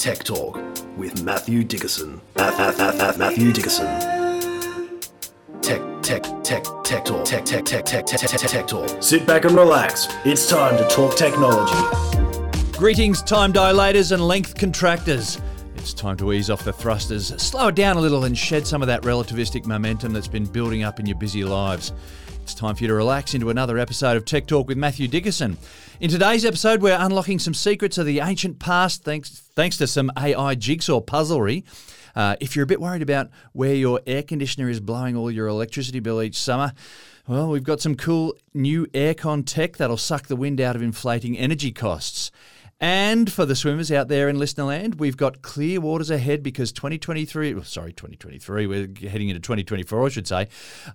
Tech Talk with Matthew Dickerson. Matthew Dickerson. Tech, tech, tech, tech talk. Tech, tech, tech, tech, tech, tech, tech talk. Sit back and relax. It's time to talk technology. Greetings, time dilators and length contractors. It's time to ease off the thrusters, slow it down a little, and shed some of that relativistic momentum that's been building up in your busy lives. It's time for you to relax into another episode of Tech Talk with Matthew Dickerson. In today's episode, we're unlocking some secrets of the ancient past thanks, thanks to some AI jigsaw puzzlery. Uh, if you're a bit worried about where your air conditioner is blowing all your electricity bill each summer, well, we've got some cool new aircon tech that'll suck the wind out of inflating energy costs. And for the swimmers out there in listener land, we've got clear waters ahead because 2023, well, sorry, 2023, we're heading into 2024, I should say.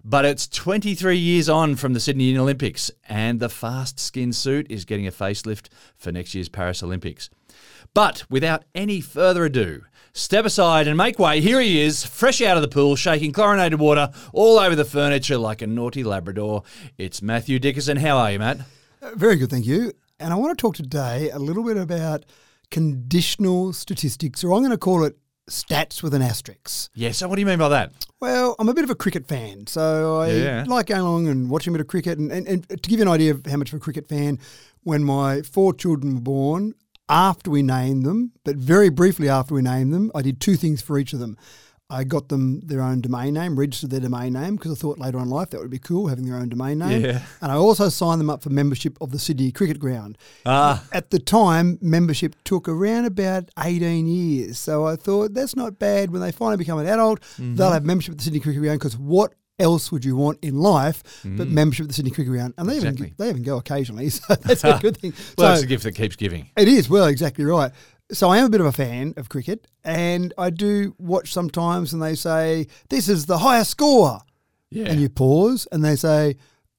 But it's 23 years on from the Sydney Olympics, and the fast skin suit is getting a facelift for next year's Paris Olympics. But without any further ado, step aside and make way. Here he is, fresh out of the pool, shaking chlorinated water all over the furniture like a naughty Labrador. It's Matthew Dickerson. How are you, Matt? Very good, thank you. And I want to talk today a little bit about conditional statistics, or I'm going to call it stats with an asterisk. Yeah, so what do you mean by that? Well, I'm a bit of a cricket fan, so I Yeah. like going along and watching a bit of cricket. And, and, and to give you an idea of how much of a cricket fan, when my four children were born, after we named them, but very briefly after we named them, I did two things for each of them. I got them their own domain name, registered their domain name because I thought later on in life that would be cool having their own domain name. Yeah. And I also signed them up for membership of the Sydney Cricket Ground. Ah. At the time, membership took around about 18 years. So I thought that's not bad. When they finally become an adult, Mm-hmm. they'll have membership at the Sydney Cricket Ground because what else would you want in life but membership of the Sydney Cricket Ground? And they, Mm. Exactly. even, they even go occasionally, so that's a good thing. Well, so it's a gift that keeps giving. it is, well, exactly right. So I am a bit of a fan of cricket and I do watch sometimes and they say, this is the highest score. Yeah. And you pause and they say,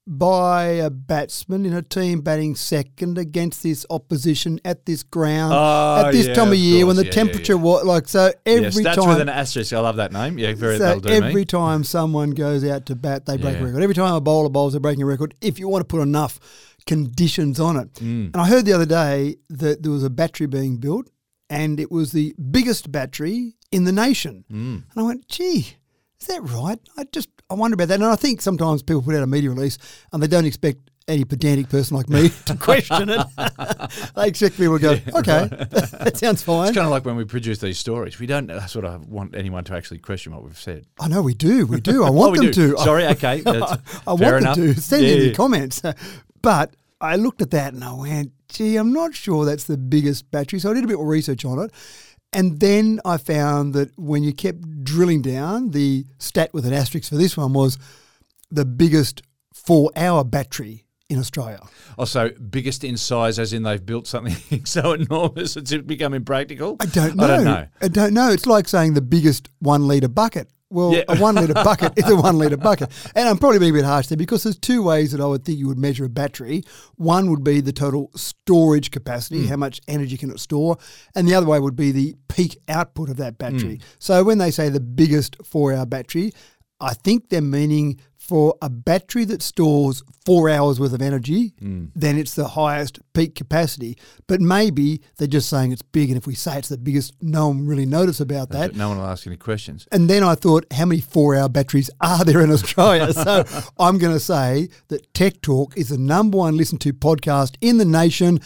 by a batsman in a team batting second against this opposition at this ground Oh, at this yeah, time of of year when the Yeah, temperature yeah. was like so every yeah, stats time with an asterisk. I love that name. Yeah, very, so every me. time someone goes out to bat, they break a record. Every time a bowler bowls, they're breaking a record. If you want to put enough conditions on it. Mm. And I heard the other day that there was a battery being built, and it was the biggest battery in the nation. Mm. And I went, gee, is that right? I just I wonder about that. And I think sometimes people put out a media release and they don't expect any pedantic person like me to question it. they expect people to go, okay, that sounds fine. It's kind of like when we produce these stories. We don't uh, sort of want anyone to actually question what we've said. I know we do, we do. I Oh, want them do. to. Sorry, okay. I, I fair want enough. them to send Yeah, yeah. comments. But I looked at that and I went, gee, I'm not sure that's the biggest battery. So I did a bit more research on it. And then I found that when you kept drilling down, the stat with an asterisk for this one was the biggest four hour battery in Australia. Oh, also, biggest in size, as in they've built something so enormous it's become impractical. I don't know. I don't know. I don't know. It's like saying the biggest one litre bucket. Well, Yeah. a one litre bucket is a one litre bucket. And I'm probably being a bit harsh there because there's two ways that I would think you would measure a battery. One would be the total storage capacity, Hmm. how much energy can it store? And the other way would be the peak output of that battery. Hmm. So when they say the biggest four hour battery, I think they're meaning for a battery that stores four hours worth of energy, Hmm. then it's the highest peak capacity. But maybe they're just saying it's big, and if we say it's the biggest, no one really notice about that. No one will ask any questions. And then I thought, how many four-hour batteries are there in Australia? so I'm going to say that Tech Talk is the number one listened to podcast in the nation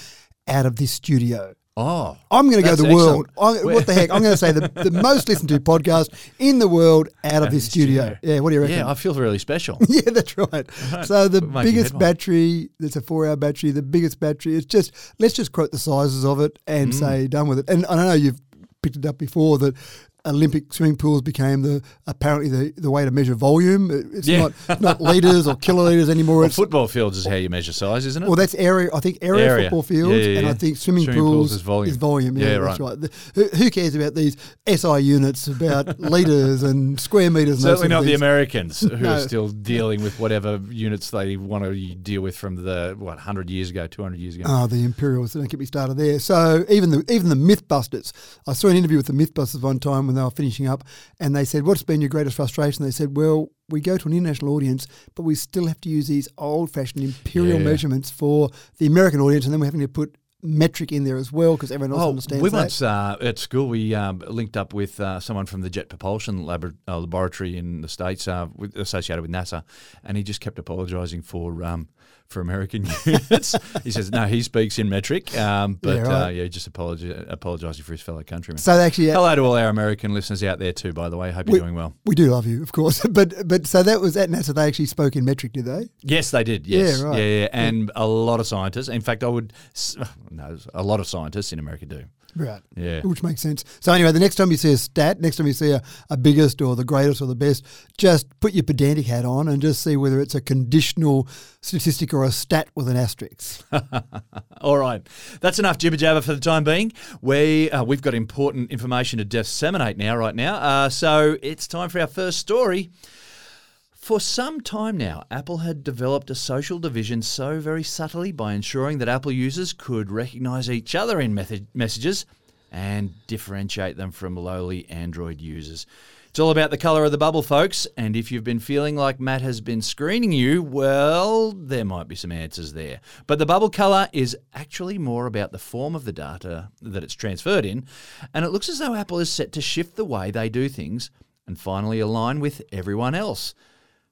out of this studio. Oh, I'm going to go the world. I, what the heck? I'm going to say the, the most listened to podcast in the world out of this this studio. studio. Yeah, what do you reckon? yeah, I feel really special. Yeah, that's right. So the biggest battery, that's a four-hour battery. The biggest battery. It's just let's just quote the sizes of it Mm. and say done with it. And I know you've picked it up before that Olympic swimming pools became the apparently the, the way to measure volume. It's Yeah. not not liters or kiloliters anymore. Well, football fields is how you measure size, isn't it? well, that's area. I think area, Area. football fields, Yeah, yeah, and I think swimming, Swimming pools, pools is volume. Is volume. Yeah, Yeah, that's right. The- who, who cares about these SI units about liters and square meters? And Certainly not the? Americans who No. are still dealing with whatever units they want to deal with from the what hundred years ago, two hundred years ago. Oh, the Imperials! Don't get me started there. So even the even the MythBusters. I saw an interview with the MythBusters one time when they were finishing up, and they said, "What's been your greatest frustration?" They said, "Well, we go to an international audience, but we still have to use these old-fashioned imperial Yeah. measurements for the American audience, and then we're having to put metric in there as well because everyone else Oh, understands we that. once uh, at school we um, linked up with uh, someone from the Jet Propulsion Labor- uh, Laboratory in the states, uh, with, associated with NASA, and he just kept apologising for um, for American units. he says no, he speaks in metric, um, but Yeah, yeah, right. uh, yeah, just apologi- apologising for his fellow countrymen. so actually, uh, Hello to all our American listeners out there too. By the way, hope you're doing well. we do love you, of course. But but so that was at NASA. They actually spoke in metric, did they? Yes, they did. Yes, Yeah, right. yeah, yeah, and a lot of scientists. In fact, I would no, a lot of scientists in America do. Right. Yeah. Which makes sense. So anyway, the next time you see a stat, next time you see a, a biggest or the greatest or the best, just put your pedantic hat on and just see whether it's a conditional statistic or a stat with an asterisk. All right, that's enough jibber jabber for the time being. We uh, we've got important information to disseminate now, right now. Uh, so it's time for our first story. For some time now, Apple had developed a social division so very subtly by ensuring that Apple users could recognize each other in method- messages and differentiate them from lowly Android users. It's all about the color of the bubble, folks. And if you've been feeling like Matt has been screening you, well, there might be some answers there. But the bubble color is actually more about the form of the data that it's transferred in. And it looks as though Apple is set to shift the way they do things and finally align with everyone else.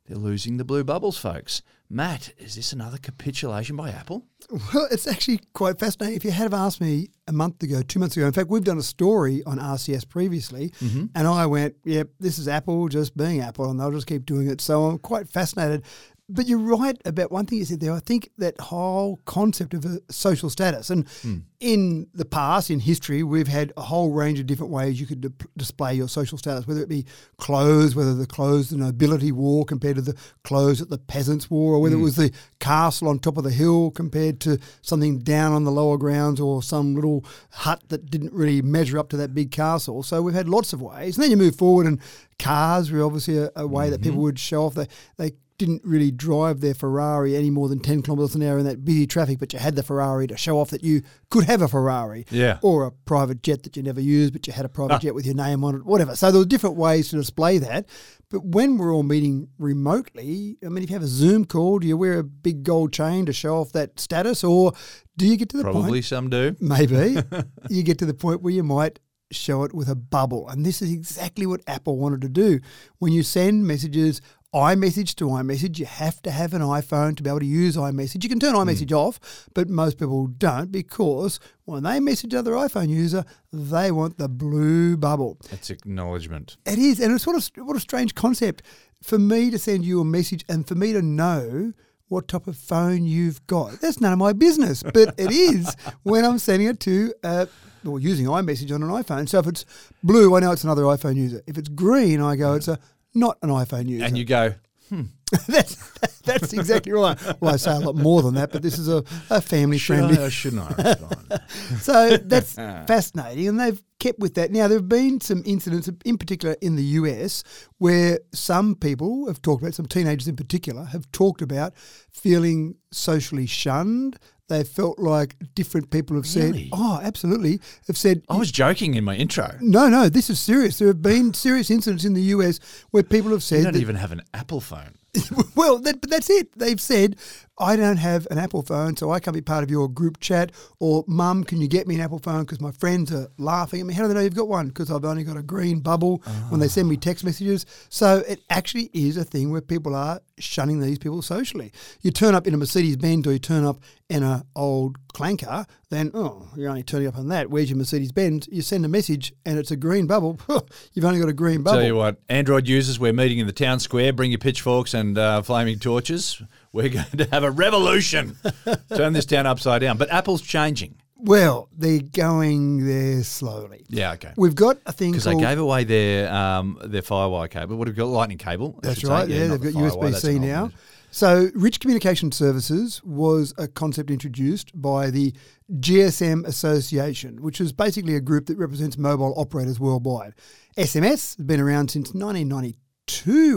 They're losing the blue bubbles, folks. Matt, is this another capitulation by Apple? Well, it's actually quite fascinating. If you had have asked me a month ago, two months ago, in fact, we've done a story on RCS previously, mm-hmm. and I went, "Yep, this is Apple just being Apple, and they'll just keep doing it." So I'm quite fascinated. But you're right about one thing you said there. I think that whole concept of a social status, and hmm. in the past, in history, we've had a whole range of different ways you could di- display your social status, whether it be clothes, whether the clothes the nobility wore compared to the clothes that the peasants wore, or whether it hmm. was the castle on top of the hill compared to something down on the lower grounds, or some little hut that didn't really measure up to that big castle. So we've had lots of ways. And then you move forward, and cars were obviously a, a way that people mm-hmm. would show off. They, they didn't really drive their Ferrari any more than 10 kilometres an hour in that busy traffic, but you had the Ferrari to show off that you could have a Ferrari. Yeah. Or a private jet that you never used, but you had a private ah. jet with your name on it, whatever. So there were different ways to display that. But when we're all meeting remotely, I mean, if you have a Zoom call, do you wear a big gold chain to show off that status? Or do you get to the point Probably some do. maybe you get to the point where you might show it with a bubble. And this is exactly what Apple wanted to do. When you send messages, iMessage to iMessage, you have to have an iPhone to be able to use iMessage. You can turn iMessage off, but most people don't because when they message another iPhone user, they want the blue bubble. It's acknowledgement. It is, and it's what a what a strange concept for me to send you a message and for me to know what type of phone you've got. That's none of my business, but it is when I'm sending it to. Uh, or using iMessage on an iPhone. So if it's blue, I know it's another iPhone user. If it's green, I go, it's a not an iPhone user. And you go, hmm. that's that's exactly right. Well, I say a lot more than that, but this is a, a family should friendly I or shouldn't I so that's fascinating, and they've kept with that. Now, there have been some incidents, in particular in the US, where some people have talked about, some teenagers in particular, have talked about feeling socially shunned. They felt like different people have Really? said, "Oh, absolutely," have said, I was joking in my intro. "No, no, this is serious." There have been serious incidents in the US where people have You said don't that even have an Apple phone. well, that, but that's it. They've said, I don't have an Apple phone, so I can't be part of your group chat. Or, Mum, can you get me an Apple phone? Because my friends are laughing at me. How do they know you've got one? Because I've only got a green bubble when they send me text messages. So it actually is a thing where people are shunning these people socially. You turn up in a Mercedes Benz or you turn up in an old clanker, then, oh, you're only turning up on that. Where's your Mercedes Benz? You send a message and it's a green bubble. You've only got a green bubble. Tell you what, Android users, we're meeting in the town square. Bring your pitchforks and uh, flaming torches. We're going to have a revolution. Turn this town upside down. But Apple's changing. Well, they're going there slowly. Yeah, okay. We've got a thing Because they called. gave away their um, their FireWire cable. What have we got? Lightning cable. I that's should say. right. Yeah, not they've the got FireWire, USB that's C an now. So, Rich Communication Services was a concept introduced by the GSM Association, which is basically a group that represents mobile operators worldwide. SMS has been around since 1992.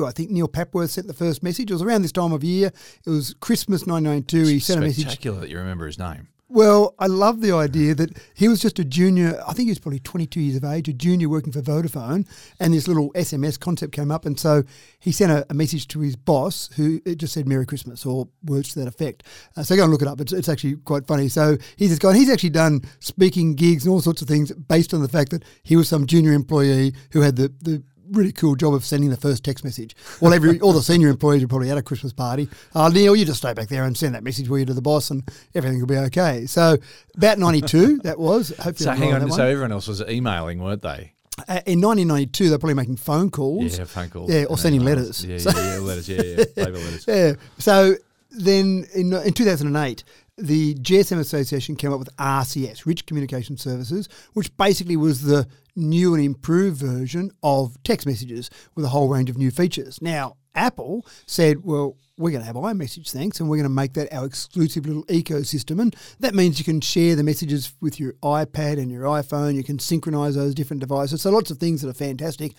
I think Neil Papworth sent the first message. It was around this time of year. It was Christmas 1992. He sent a message Spectacular that you remember his name. Well, I love the idea that he was just a junior. I think he was probably 22 years of age, a junior working for Vodafone, and this little SMS concept came up, and so he sent a, a message to his boss, who it just said "Merry Christmas" or words to that effect. Uh, so go and look it up. It's, it's actually quite funny. So he's this guy. He's actually done speaking gigs and all sorts of things based on the fact that he was some junior employee who had the the really cool job of sending the first text message. Well, every all the senior employees are probably at a Christmas party. Uh, Neil, you just stay back there and send that message for you to the boss, and everything will be okay. So about ninety two, that was. Hopefully, So hang on. that So one. everyone else was emailing, weren't they? Uh, in nineteen ninety two, they're probably making phone calls. Yeah, phone calls. Yeah, or sending letters. Yeah, So- yeah, yeah, letters. Yeah, yeah, paper letters. Yeah. So then in, in 2008, the GSM Association came up with RCS, Rich Communication Services, which basically was the new and improved version of text messages with a whole range of new features. Now, Apple said, well, we're going to have iMessage, thanks, and we're going to make that our exclusive little ecosystem. And that means you can share the messages with your iPad and your iPhone. You can synchronize those different devices. So lots of things that are fantastic.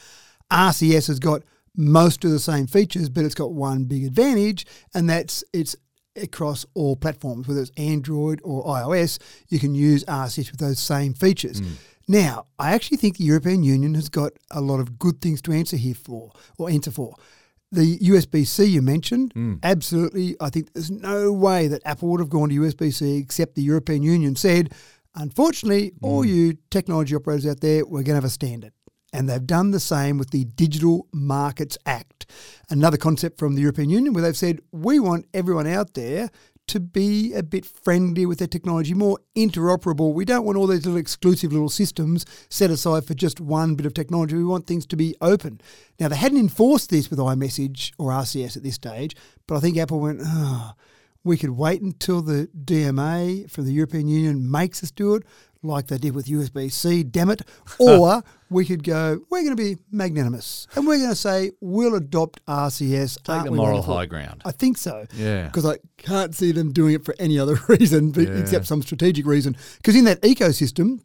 RCS has got most of the same features, but it's got one big advantage, and that's it's across all platforms, whether it's Android or iOS, you can use RCS with those same features. Mm. Now, I actually think the European Union has got a lot of good things to answer here for, or answer for. The USB C you mentioned, mm. absolutely. I think there's no way that Apple would have gone to USB C except the European Union said, unfortunately, all mm. you technology operators out there, we're going to have a standard. And they've done the same with the Digital Markets Act, another concept from the European Union where they've said, we want everyone out there to be a bit friendly with their technology, more interoperable. We don't want all these little exclusive little systems set aside for just one bit of technology. We want things to be open. Now, they hadn't enforced this with iMessage or RCS at this stage, but I think Apple went, oh, we could wait until the DMA from the European Union makes us do it, like they did with USB C, damn it. Or we could go, we're going to be magnanimous and we're going to say, we'll adopt RCS. Take the moral wonderful? high ground. I think so. Yeah. Because I can't see them doing it for any other reason but Yeah. except some strategic reason. Because in that ecosystem,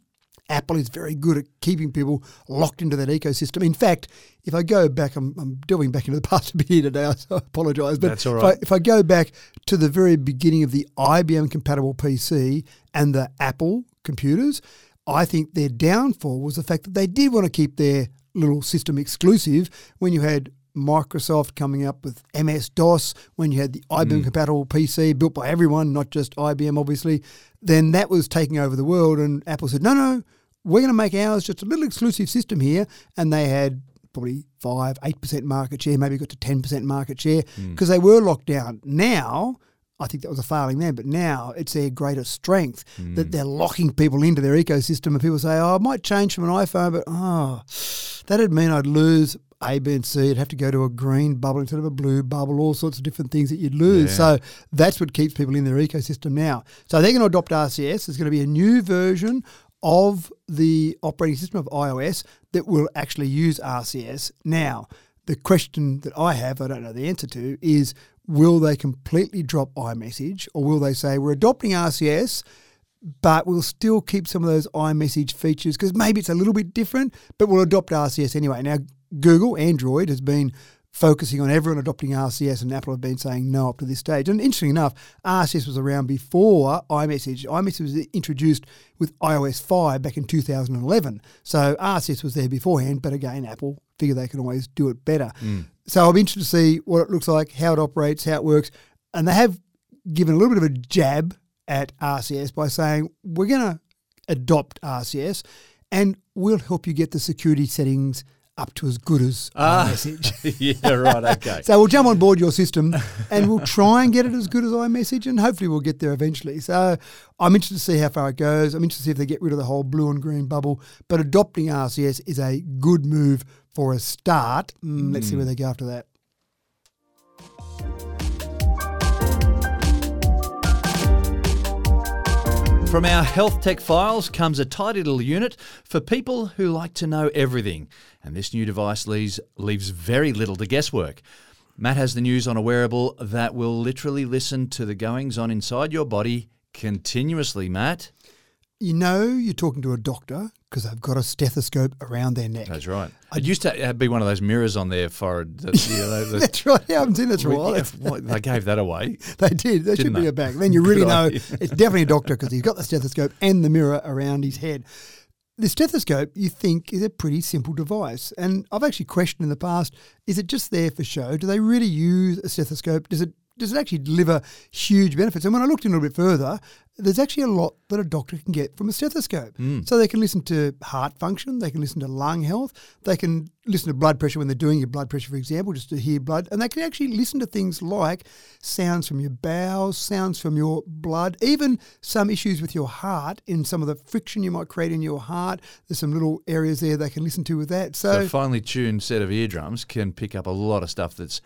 Apple is very good at keeping people locked into that ecosystem. In fact, if I go back, I'm, I'm delving back into the past a bit here today, so I apologise. But That's all if. I, if I go back to the very beginning of the IBM compatible PC and the Apple computers, I think their downfall was the fact that they did want to keep their little system exclusive when you had Microsoft coming up with MS DOS, when you had the IBM hmm. compatible PC built by everyone, not just IBM, obviously, then that was taking over the world. And Apple said, no, no, we're going to make ours just a little exclusive system here. And they had probably 5 8% market share, maybe got to 10% market share hmm. because they were locked down. Now, I think that was a failing then, but now it's their greatest strength that hmm. they're locking people into their ecosystem. And people say, oh, I might change from an iPhone, but oh, that'd mean I'd lose A, B, and C. I'd have to go to a green bubble instead of a blue bubble, all sorts of different things that you'd lose. Yeah. So that's what keeps people in their ecosystem now. So they're going to adopt RCS. There's going to be a new version of the operating system of iOS that will actually use RCS. Now, the question that I have, I don't know the answer to, is will they completely drop iMessage or will they say we're adopting RCS? But we'll still keep some of those iMessage features because maybe it's a little bit different, but we'll adopt RCS anyway. Now, Google, Android has been focusing on everyone adopting RCS, and Apple have been saying no up to this stage. And interesting enough, RCS was around before iMessage. iMessage was introduced with iOS 5 back in 2011. So RCS was there beforehand, but again, Apple figure they can always do it better. Mm. So I'm interested to see what it looks like, how it operates, how it works. And they have given a little bit of a jab at RCS by saying, we're going to adopt RCS and we'll help you get the security settings up to as good as Ah. iMessage. yeah, right. Okay. So we'll jump on board your system and we'll try and get it as good as iMessage and hopefully we'll get there eventually. So I'm interested to see how far it goes. I'm interested to see if they get rid of the whole blue and green bubble. But adopting RCS is a good move for a start. Mm, let's see where they go after that. From our health tech files comes a tidy little unit for people who like to know everything. And this new device leaves, leaves very little to guesswork. Matt has the news on a wearable that will literally listen to the goings on inside your body continuously, Matt. You know you're talking to a doctor because they've got a stethoscope around their neck. That's right. It used to be one of those mirrors on their forehead. That, you know, the- That's right. I haven't seen that for a while. yeah, they gave that away. They did. They should they? it back. Then you really know idea. it's definitely a doctor because he's got the stethoscope and the mirror around his head. The stethoscope, you think, is a pretty simple device. And I've actually questioned in the past is it just there for show? Do they really use a stethoscope? Does it does it actually deliver huge benefits? And when I looked in a little bit further, there's actually a lot that a doctor can get from a stethoscope. Hmm. So they can listen to heart function, they can listen to lung health, they can listen to blood pressure when they're doing your blood pressure, for example, just to hear blood, and they can actually listen to things like sounds from your bowels, sounds from your blood, even some issues with your heart in some of the friction you might create in your heart. There's some little areas there they can listen to with that. So So, a finely tuned set of eardrums can pick up a lot of stuff that's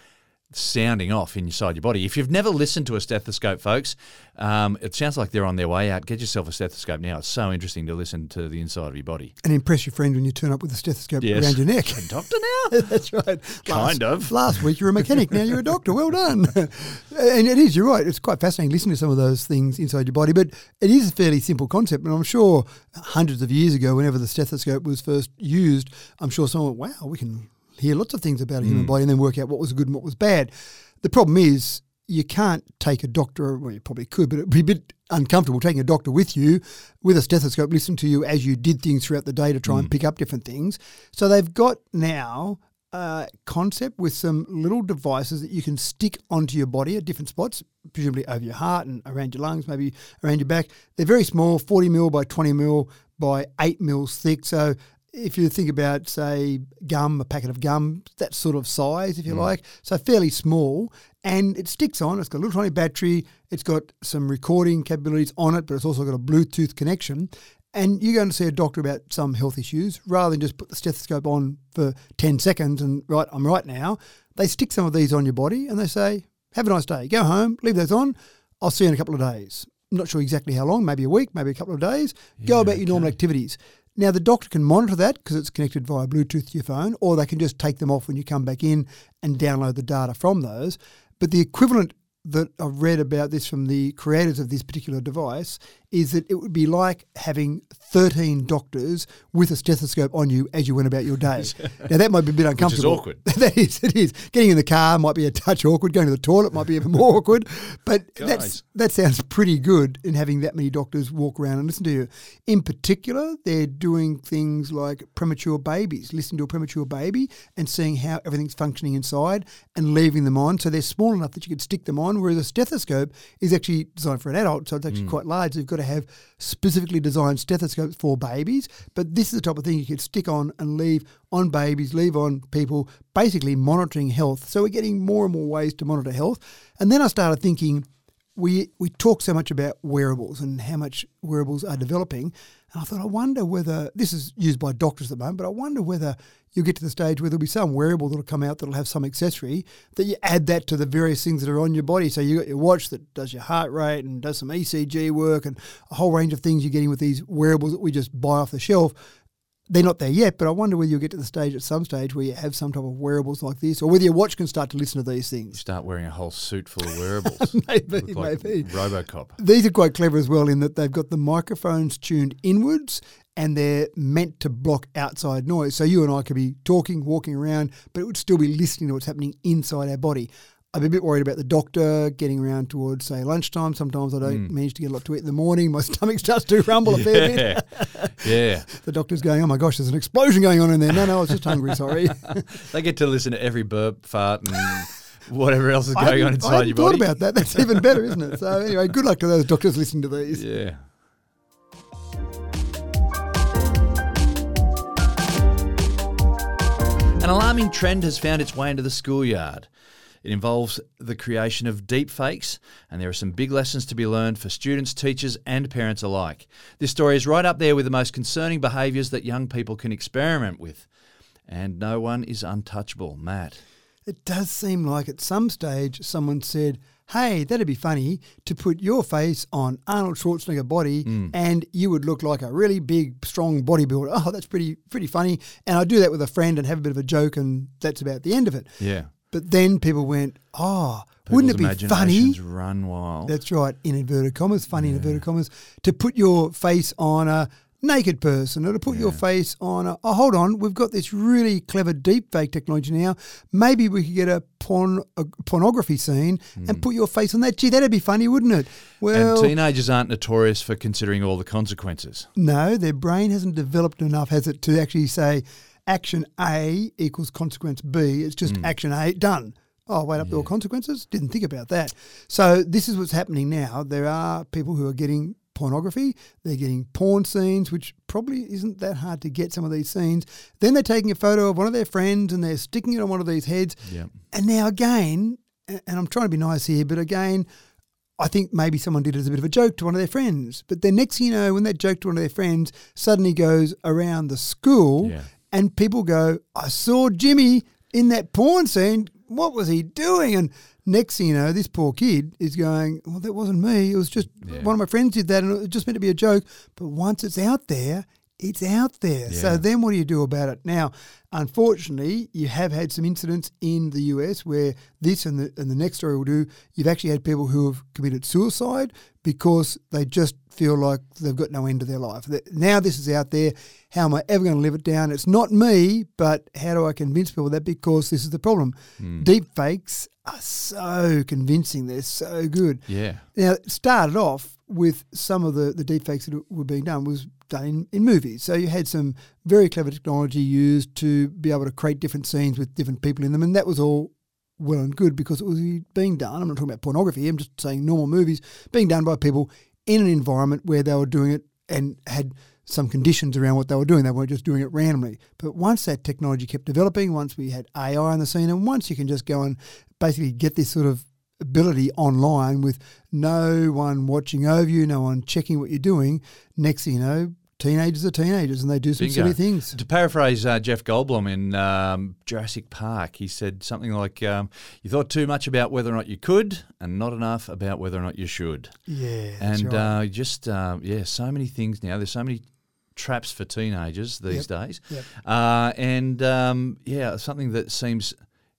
sounding off inside your body. If you've never listened to a stethoscope, folks, um, it sounds like they're on their way out. Get yourself a stethoscope now. It's so interesting to listen to the inside of your body. and impress your friend when you turn up with a stethoscope Yes. around your neck. Doctor now? That's right. Kind Last- of. Last week you were a mechanic, now you're a doctor. Well done. and it is, you're right. It's quite fascinating listening to some of those things inside your body, but it is a fairly simple concept. And I'm sure hundreds of years ago, whenever the stethoscope was first used, I'm sure someone, went, wow, we can hear lots of things about a Mm. human body and then work out what was good and what was bad. The problem is, you can't take a doctor, well, you probably could, but it'd be a bit uncomfortable taking a doctor with you with a stethoscope, listening to you as you did things throughout the day to try and pick up different things. So they've got now a concept with some little devices that you can stick onto your body at different spots, presumably over your heart and around your lungs, maybe around your back. They're very small, 40 mil by 20 mil by 8 mils thick. So if you think about, say, gum, a packet of gum, that sort of size, if you mm. like, so fairly small, and it sticks on. It's got a little tiny battery. It's got some recording capabilities on it, but it's also got a Bluetooth connection. And you're going to see a doctor about some health issues rather than just put the stethoscope on for 10 seconds and, right, I'm right now. They stick some of these on your body and they say, have a nice day. Go home, leave those on. I'll see you in a couple of days. I'm not sure exactly how long, maybe a week, maybe a couple of days. Go about your normal activities. Now, the doctor can monitor that because it's connected via Bluetooth to your phone, or they can just take them off when you come back in and download the data from those. But the equivalent that I've read about this from the creators of this particular device is that it would be like having 13 doctors with a stethoscope on you as you went about your day. now, that might be a bit uncomfortable. awkward. that is, it is. Getting in the car might be a touch awkward. Going to the toilet might be even more awkward. But that's that sounds pretty good in having that many doctors walk around and listen to you. In particular, they're doing things like premature babies, listening to a premature baby and seeing how everything's functioning inside and leaving them on. So they're small enough that you could stick them on, whereas a stethoscope is actually designed for an adult, so it's actually quite large. So you've got to have specifically designed stethoscopes for babies. But this is the type of thing you could stick on and leave on babies, leave on people, basically monitoring health. So we're getting more and more ways to monitor health. And then I started thinking, we we talk so much about wearables and how much wearables are developing. And I thought, I wonder whether this is used by doctors at the moment, but I wonder whether you'll get to the stage where there'll be some wearable that'll come out that'll have some accessory that you add that to the various things that are on your body. So you got your watch that does your heart rate and does some ECG work and a whole range of things you're getting with these wearables that we just buy off the shelf they're not there yet, but I wonder whether you'll get to the stage at some stage where you have some type of wearables like this, or whether your watch can start to listen to these things. You start wearing a whole suit full of wearables. Maybe, like maybe. Robocop. These are quite clever as well in that they've got the microphones tuned inwards and they're meant to block outside noise. So you and I could be talking, walking around, but it would still be listening to what's happening inside our body. I'm a bit worried about the doctor getting around towards, say, lunchtime. Sometimes I don't hmm. manage to get a lot to eat in the morning. My stomach starts to rumble a fair bit. Yeah. The doctor's going, oh my gosh, there's an explosion going on in there. No, no, I was just hungry, sorry. They get to listen to every burp, fart, and whatever else is going on I inside hadn't your thought about that. That's even better, isn't it? So anyway, good luck to those doctors listening to these. Yeah. An alarming trend has found its way into the schoolyard. It involves the creation of deep fakes, and there are some big lessons to be learned for students, teachers, and parents alike. This story is right up there with the most concerning behaviours that young people can experiment with. And no one is untouchable. Matt. It does seem like at some stage someone said, "Hey, that'd be funny to put your face on Arnold Schwarzenegger body, Hmm. and you would look like a really big, strong bodybuilder." Oh, that's pretty pretty funny. And I do that with a friend and have a bit of a joke, and that's about the end of it. Yeah. But then people went, oh, wouldn't it be funny? Run wild. That's right, in inverted commas, funny in inverted commas, to put your face on a naked person or to put your face on a, oh, hold on, we've got this really clever deep fake technology now. Maybe we could get a, porn, a pornography scene and hmm. put your face on that. Gee, that'd be funny, wouldn't it? Well, and teenagers aren't notorious for considering all the consequences. no, their brain hasn't developed enough, has it, to actually say action A equals consequence B. It's just hmm. action A, done. Oh, wait up, there were consequences? Didn't think about that. So, this is what's happening now. There are people who are getting pornography, they're getting porn scenes, which probably isn't that hard to get some of these scenes. Then they're taking a photo of one of their friends and they're sticking it on one of these heads. Yep. And now, again, and I'm trying to be nice here, but again, I think maybe someone did it as a bit of a joke to one of their friends. But then next thing you know, when that joke to one of their friends suddenly goes around the school Yeah. And people go, I saw Jimmy in that porn scene. What was he doing? And next thing you know, this poor kid is going, Well, that wasn't me. It was just Yeah. one of my friends did that and it was just meant to be a joke. But once it's out there, it's out there. So then what do you do about it? Now, unfortunately, you have had some incidents in the US where this and the, and the next story will do, you've actually had people who have committed suicide because they just feel like they've got no end to their life. Now this is out there. How am I ever going to live it down? It's not me, but how do I convince people that? Because this is the problem. Hmm. Deep fakes are so convincing. They're so good. Yeah. Now, it started off with some of the, the deepfakes that were being done was done in, in movies. So you had some very clever technology used to be able to create different scenes with different people in them, and that was all well and good because it was being done. I'm not talking about pornography. I'm just saying normal movies being done by people in an environment where they were doing it and had some conditions around what they were doing. They weren't just doing it randomly. But once that technology kept developing, once we had AI on the scene, and once you can just go and basically get this sort of ability online with no one watching over you, no one checking what you're doing, next thing you know, teenagers are teenagers and they do some Bingo. silly things. To paraphrase uh, Jeff Goldblum in um, Jurassic Park, he said something like, um, "You thought too much about whether or not you could, and not enough about whether or not you should." Yeah. and right. uh, just uh, yeah, so many things now. There's so many traps for teenagers these days, Yep. uh, and um, yeah, something that seems.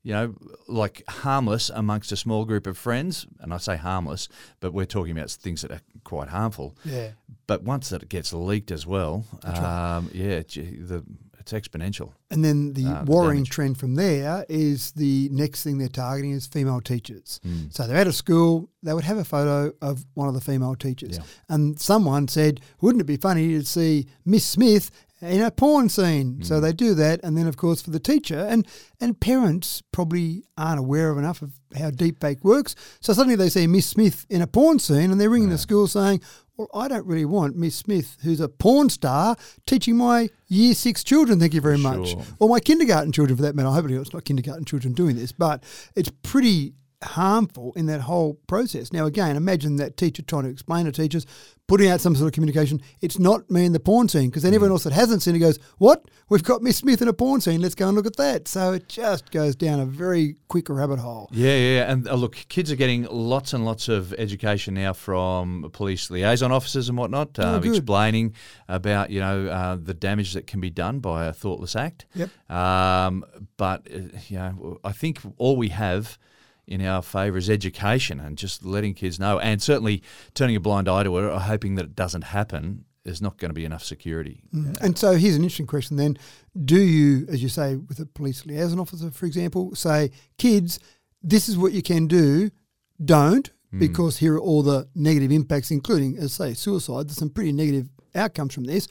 You know, like harmless amongst a small group of friends, and I say harmless, but we're talking about things that are quite harmful. yeah. But once that it gets leaked as well, um, yeah, the it's exponential. And then the Uh, worrying damage. trend from there is the next thing they're targeting is female teachers. Hmm. So they're out of school, they would have a photo of one of the female teachers. Yeah. And someone said, wouldn't it be funny to see Miss Smith in a porn scene? Hmm. So they do that. And then, of course, for the teacher, and, and parents probably aren't aware of enough of how deep deepfake works. So suddenly they see Miss Smith in a porn scene and they're ringing the school saying, well, I don't really want Miss Smith, who's a porn star, teaching my year six children. Thank you very much. Sure. Or my kindergarten children, for that matter. I Hopefully, it's not kindergarten children doing this, but it's pretty harmful in that whole process. Now, again, imagine that teacher trying to explain to teachers, putting out some sort of communication. It's not me in the porn scene, because then Mm. everyone else that hasn't seen it goes, "What? We've got Miss Smith in a porn scene. Let's go and look at that." So it just goes down a very quick rabbit hole. Yeah, yeah, and uh, look, kids are getting lots and lots of education now from police liaison officers and whatnot, Oh, um, good. explaining about you know uh, the damage that can be done by a thoughtless act. Yep. Um, but uh, you know, I think all we have in our favour is education and just letting kids know, and certainly turning a blind eye to it or hoping that it doesn't happen is not going to be enough security. Mm-hmm. And so here's an interesting question then. Do you, as you say, with a police liaison officer, for example, say, kids, this is what you can do, don't, mm. because here are all the negative impacts, including, as say, suicide. There's some pretty negative outcomes from this.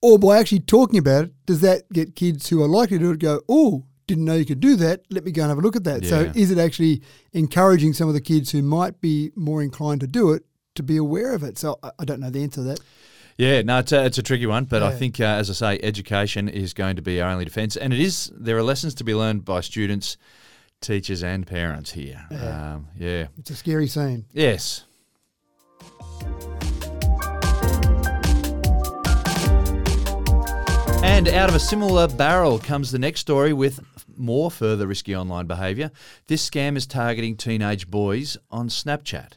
Or by actually talking about it, does that get kids who are likely to do it go, oh, didn't know you could do that. Let me go and have a look at that. So is it actually encouraging some of the kids who might be more inclined to do it to be aware of it? So I, don't know the answer to that. Yeah, no, it's a, it's a tricky one, but I think, uh, as I say, education is going to be our only defence, and it is. There are lessons to be learned by students, teachers, and parents here. Yeah. Um, yeah. It's a scary scene. Yes. And out of a similar barrel comes the next story with more further risky online behaviour. This scam is targeting teenage boys on Snapchat.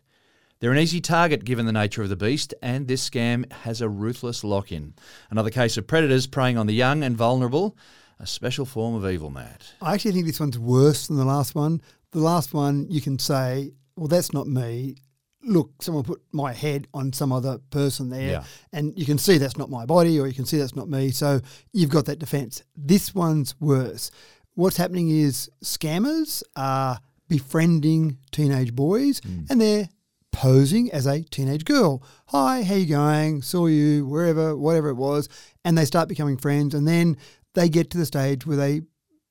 They're an easy target given the nature of the beast, and this scam has a ruthless lock in. Another case of predators preying on the young and vulnerable. A special form of evil, Matt. I actually think this one's worse than the last one. The last one, you can say, well, that's not me. Look, someone put my head on some other person there, Yeah. and you can see that's not my body, or you can see that's not me. So you've got that defense. This one's worse. What's happening is scammers are befriending teenage boys, hmm. and they're posing as a teenage girl. Hi, how you going? Saw you wherever, whatever it was, and they start becoming friends, and then they get to the stage where they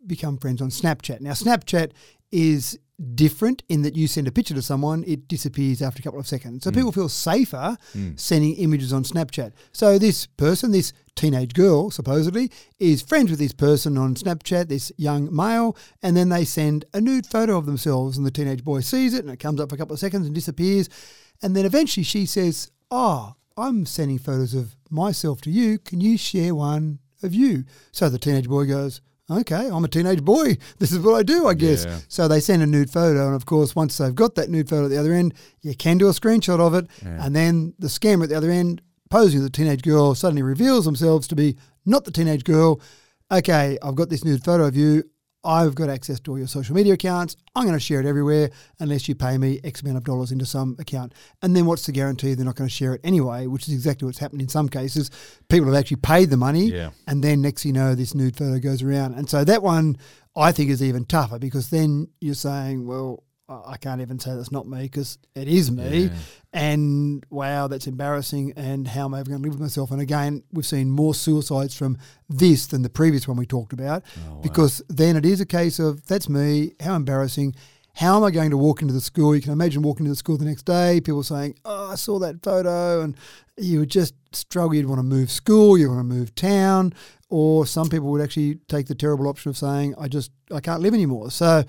become friends on Snapchat. Now, Snapchat is different in that you send a picture to someone, it disappears after a couple of seconds. So hmm. people feel safer hmm. sending images on Snapchat. So this person, this teenage girl, supposedly, is friends with this person on Snapchat, this young male, and then they send a nude photo of themselves, and the teenage boy sees it, and it comes up for a couple of seconds and disappears. And then eventually she says, Oh, I'm sending photos of myself to you. Can you share one of you? So the teenage boy goes, Okay, I'm a teenage boy. This is what I do, I guess. Yeah. So they send a nude photo, and of course, once they've got that nude photo at the other end, you can do a screenshot of it, and then the scammer at the other end, posing as a teenage girl, suddenly reveals themselves to be not the teenage girl. Okay, I've got this nude photo of you. I've got access to all your social media accounts. I'm going to share it everywhere unless you pay me X amount of dollars into some account. And then what's the guarantee they're not going to share it anyway, which is exactly what's happened in some cases. People have actually paid the money, Yeah. and then next you know, this nude photo goes around. And so that one I think is even tougher because then you're saying, well, I can't even say that's not me because it is me. Yeah. And wow, that's embarrassing. And how am I ever going to live with myself? And again, we've seen more suicides from this than the previous one we talked about oh, because then it is a case of that's me. How embarrassing. How am I going to walk into the school? You can imagine walking into the school the next day, people saying, Oh, I saw that photo. And you would just struggle. You'd want to move school, you want to move town. Or some people would actually take the terrible option of saying, I just, I can't live anymore. So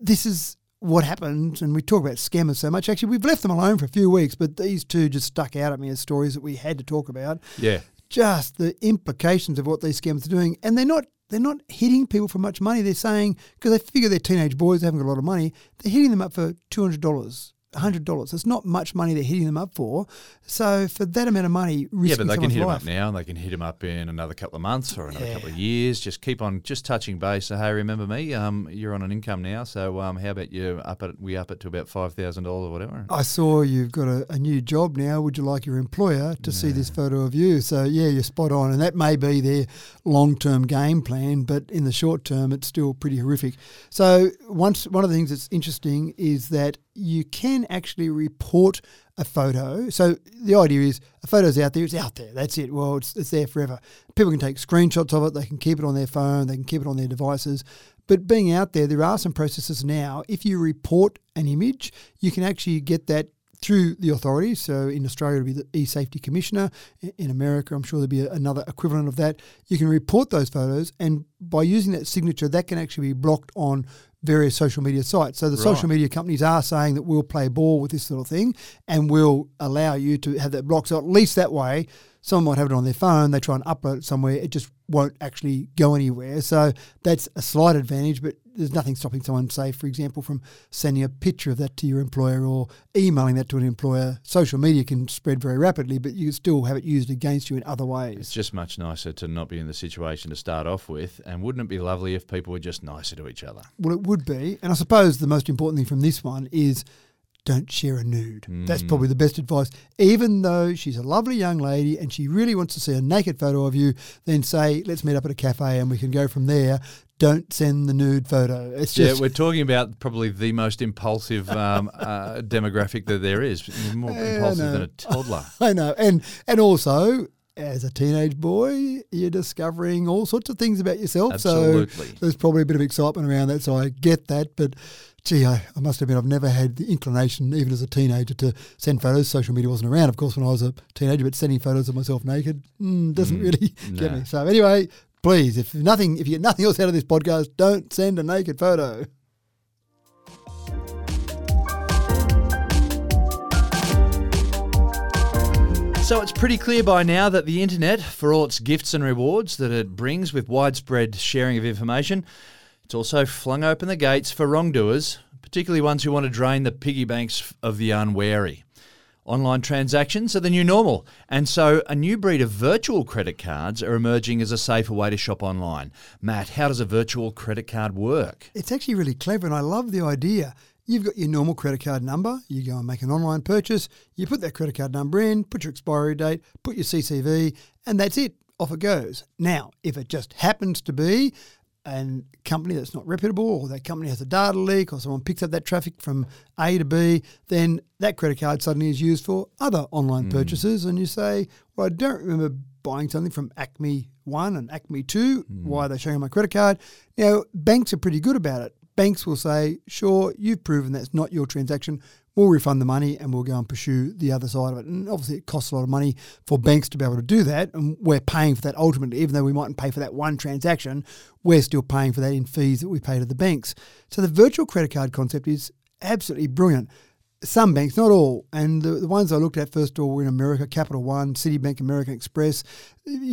this is what happens, and we talk about scammers so much. Actually, we've left them alone for a few weeks, but these two just stuck out at me as stories that we had to talk about. Yeah. Just the implications of what these scammers are doing, and they're not they're not hitting people for much money. They're saying because they figure they're teenage boys, they haven't got a lot of money. They're hitting them up for two hundred dollars. Hundred dollars. It's not much money they're hitting them up for. So for that amount of money, Yeah, but they can hit life, up now, and they can hit them up in another couple of months or another Yeah. couple of years. Just keep on just touching base. So hey, remember me? Um, you're on an income now, so um, how about you up it? We up it to about five thousand dollars or whatever. I saw you've got a, a new job now. Would you like your employer to see this photo of you? So, yeah, you're spot on. And that may be their long term game plan, but in the short term, it's still pretty horrific. So, once, one of the things that's interesting is that you can actually report a photo. So, the idea is a photo's out there, it's out there. That's it. Well, it's, it's there forever. People can take screenshots of it, they can keep it on their phone, they can keep it on their devices. But being out there, there are some processes now. If you report an image, you can actually get that through the authorities. So in Australia, it'll be the e-safety commissioner. In America, I'm sure there'll be another equivalent of that. You can report those photos, and by using that signature, that can actually be blocked on various social media sites. So the social media companies are saying that we'll play ball with this sort of thing, and we'll allow you to have that blocked. So at least that way, someone might have it on their phone. They try and upload it somewhere, it just won't actually go anywhere. So that's a slight advantage, but there's nothing stopping someone, say, for example, from sending a picture of that to your employer or emailing that to an employer. Social media can spread very rapidly, but you still have it used against you in other ways. It's just much nicer to not be in the situation to start off with, and wouldn't it be lovely if people were just nicer to each other? Well, it would be. And I suppose the most important thing from this one is don't share a nude. That's probably the best advice. Even though she's a lovely young lady and she really wants to see a naked photo of you, then say, let's meet up at a cafe and we can go from there. Don't send the nude photo. It's just yeah, we're talking about probably the most impulsive um, uh, demographic that there is, more impulsive than a toddler. I know, and and also as a teenage boy, you're discovering all sorts of things about yourself. Absolutely. So there's probably a bit of excitement around that. So I get that, but. Gee, I, I must admit, I've never had the inclination, even as a teenager, to send photos. Social media wasn't around, of course, when I was a teenager, but sending photos of myself naked mm, doesn't really get me. So anyway, please, if nothing, if you get nothing else out of this podcast, don't send a naked photo. So it's pretty clear by now that the internet, for all its gifts and rewards that it brings with widespread sharing of information, it's also flung open the gates for wrongdoers, particularly ones who want to drain the piggy banks of the unwary. Online transactions are the new normal, and so a new breed of virtual credit cards are emerging as a safer way to shop online. Matt, how does a virtual credit card work? It's actually really clever, and I love the idea. You've got your normal credit card number, you go and make an online purchase, you put that credit card number in, put your expiry date, put your CCV, and that's it. Off it goes. Now, if it just happens to be a company that's not reputable or that company has a data leak or someone picks up that traffic from A to B, then that credit card suddenly is used for other online mm. purchases. And you say, well, I don't remember buying something from Acme 1 and Acme 2. Mm. Why are they showing my credit card? Now, banks are pretty good about it. Banks will say, sure, you've proven that's not your transaction we'll refund the money and we'll go and pursue the other side of it. And obviously, it costs a lot of money for banks to be able to do that. And we're paying for that ultimately, even though we mightn't pay for that one transaction, we're still paying for that in fees that we pay to the banks. So the virtual credit card concept is absolutely brilliant. Some banks, not all, and the, the ones I looked at first of all were in America, Capital One, Citibank, American Express.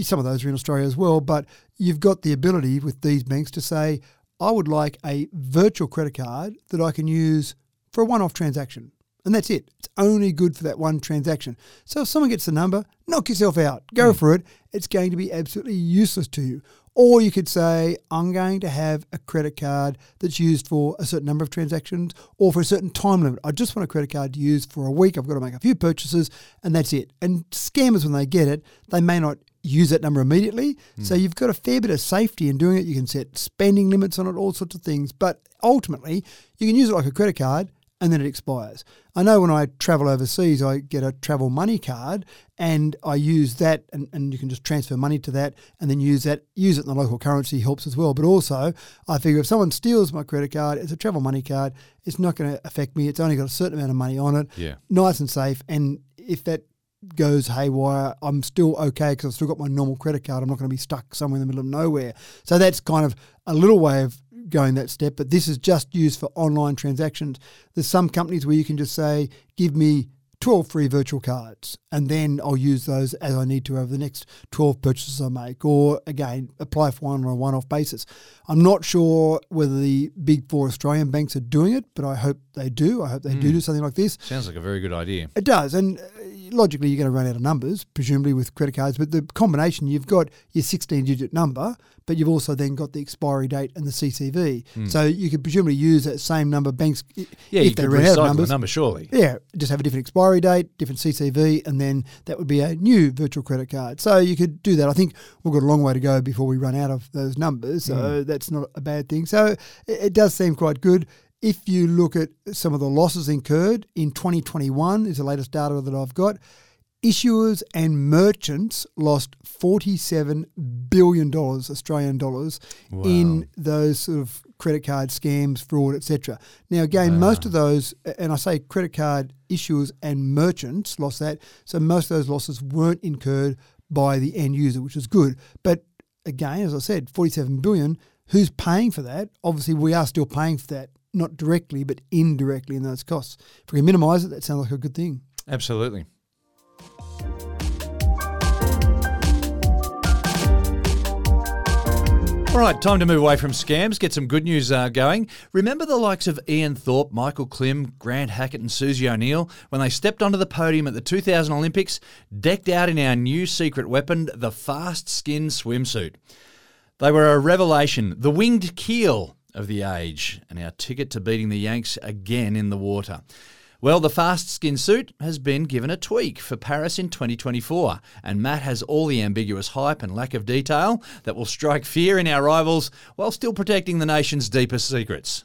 Some of those are in Australia as well, but you've got the ability with these banks to say, I would like a virtual credit card that I can use for a one off transaction. And that's it. It's only good for that one transaction. So if someone gets the number, knock yourself out. Go mm. for it. It's going to be absolutely useless to you. Or you could say, I'm going to have a credit card that's used for a certain number of transactions or for a certain time limit. I just want a credit card to use for a week. I've got to make a few purchases and that's it. And scammers, when they get it, they may not use that number immediately. Mm. So you've got a fair bit of safety in doing it. You can set spending limits on it, all sorts of things. But ultimately, you can use it like a credit card and then it expires. I know when I travel overseas, I get a travel money card and I use that, and, and you can just transfer money to that and then use that, use it in the local currency helps as well. But also, I figure if someone steals my credit card, it's a travel money card, it's not going to affect me. It's only got a certain amount of money on it, yeah. nice and safe. And if that goes haywire, I'm still okay because I've still got my normal credit card. I'm not going to be stuck somewhere in the middle of nowhere. So that's kind of a little way of going that step, but this is just used for online transactions. There's some companies where you can just say, give me 12 free virtual cards, and then I'll use those as I need to over the next 12 purchases I make, or again, apply for one on a one off basis. I'm not sure whether the big four Australian banks are doing it, but I hope they do. I hope they mm. do hmm. do something like this. Sounds like a very good idea. It does. And uh, logically, you're going to run out of numbers, presumably with credit cards, but the combination, you've got your 16 digit number, but you've also then got the expiry date and the CCV. Mm. So you could presumably use that same number banks yeah, if they run out of numbers. number, surely. Yeah, just have a different expiry date, different CCV, and then that would be a new virtual credit card. So you could do that. I think we've got a long way to go before we run out of those numbers. So mm. that's not a bad thing. So it, it does seem quite good. If you look at some of the losses incurred in 2021, is the latest data that I've got issuers and merchants lost $47 billion Australian dollars wow. in those sort of credit card scams, fraud, etc. Now, again, wow. most of those, and I say credit card issuers and merchants lost that, so most of those losses weren't incurred by the end user, which is good. But again, as I said, 47 billion, who's paying for that? Obviously, we are still paying for that, not directly, but indirectly in those costs. If we can minimise it, that sounds like a good thing. Absolutely. All right, time to move away from scams, get some good news uh, going. Remember the likes of Ian Thorpe, Michael Klim, Grant Hackett, and Susie O'Neill when they stepped onto the podium at the 2000 Olympics, decked out in our new secret weapon, the fast skin swimsuit. They were a revelation, the winged keel of the age, and our ticket to beating the Yanks again in the water. Well, the fast skin suit has been given a tweak for Paris in 2024, and Matt has all the ambiguous hype and lack of detail that will strike fear in our rivals while still protecting the nation's deepest secrets.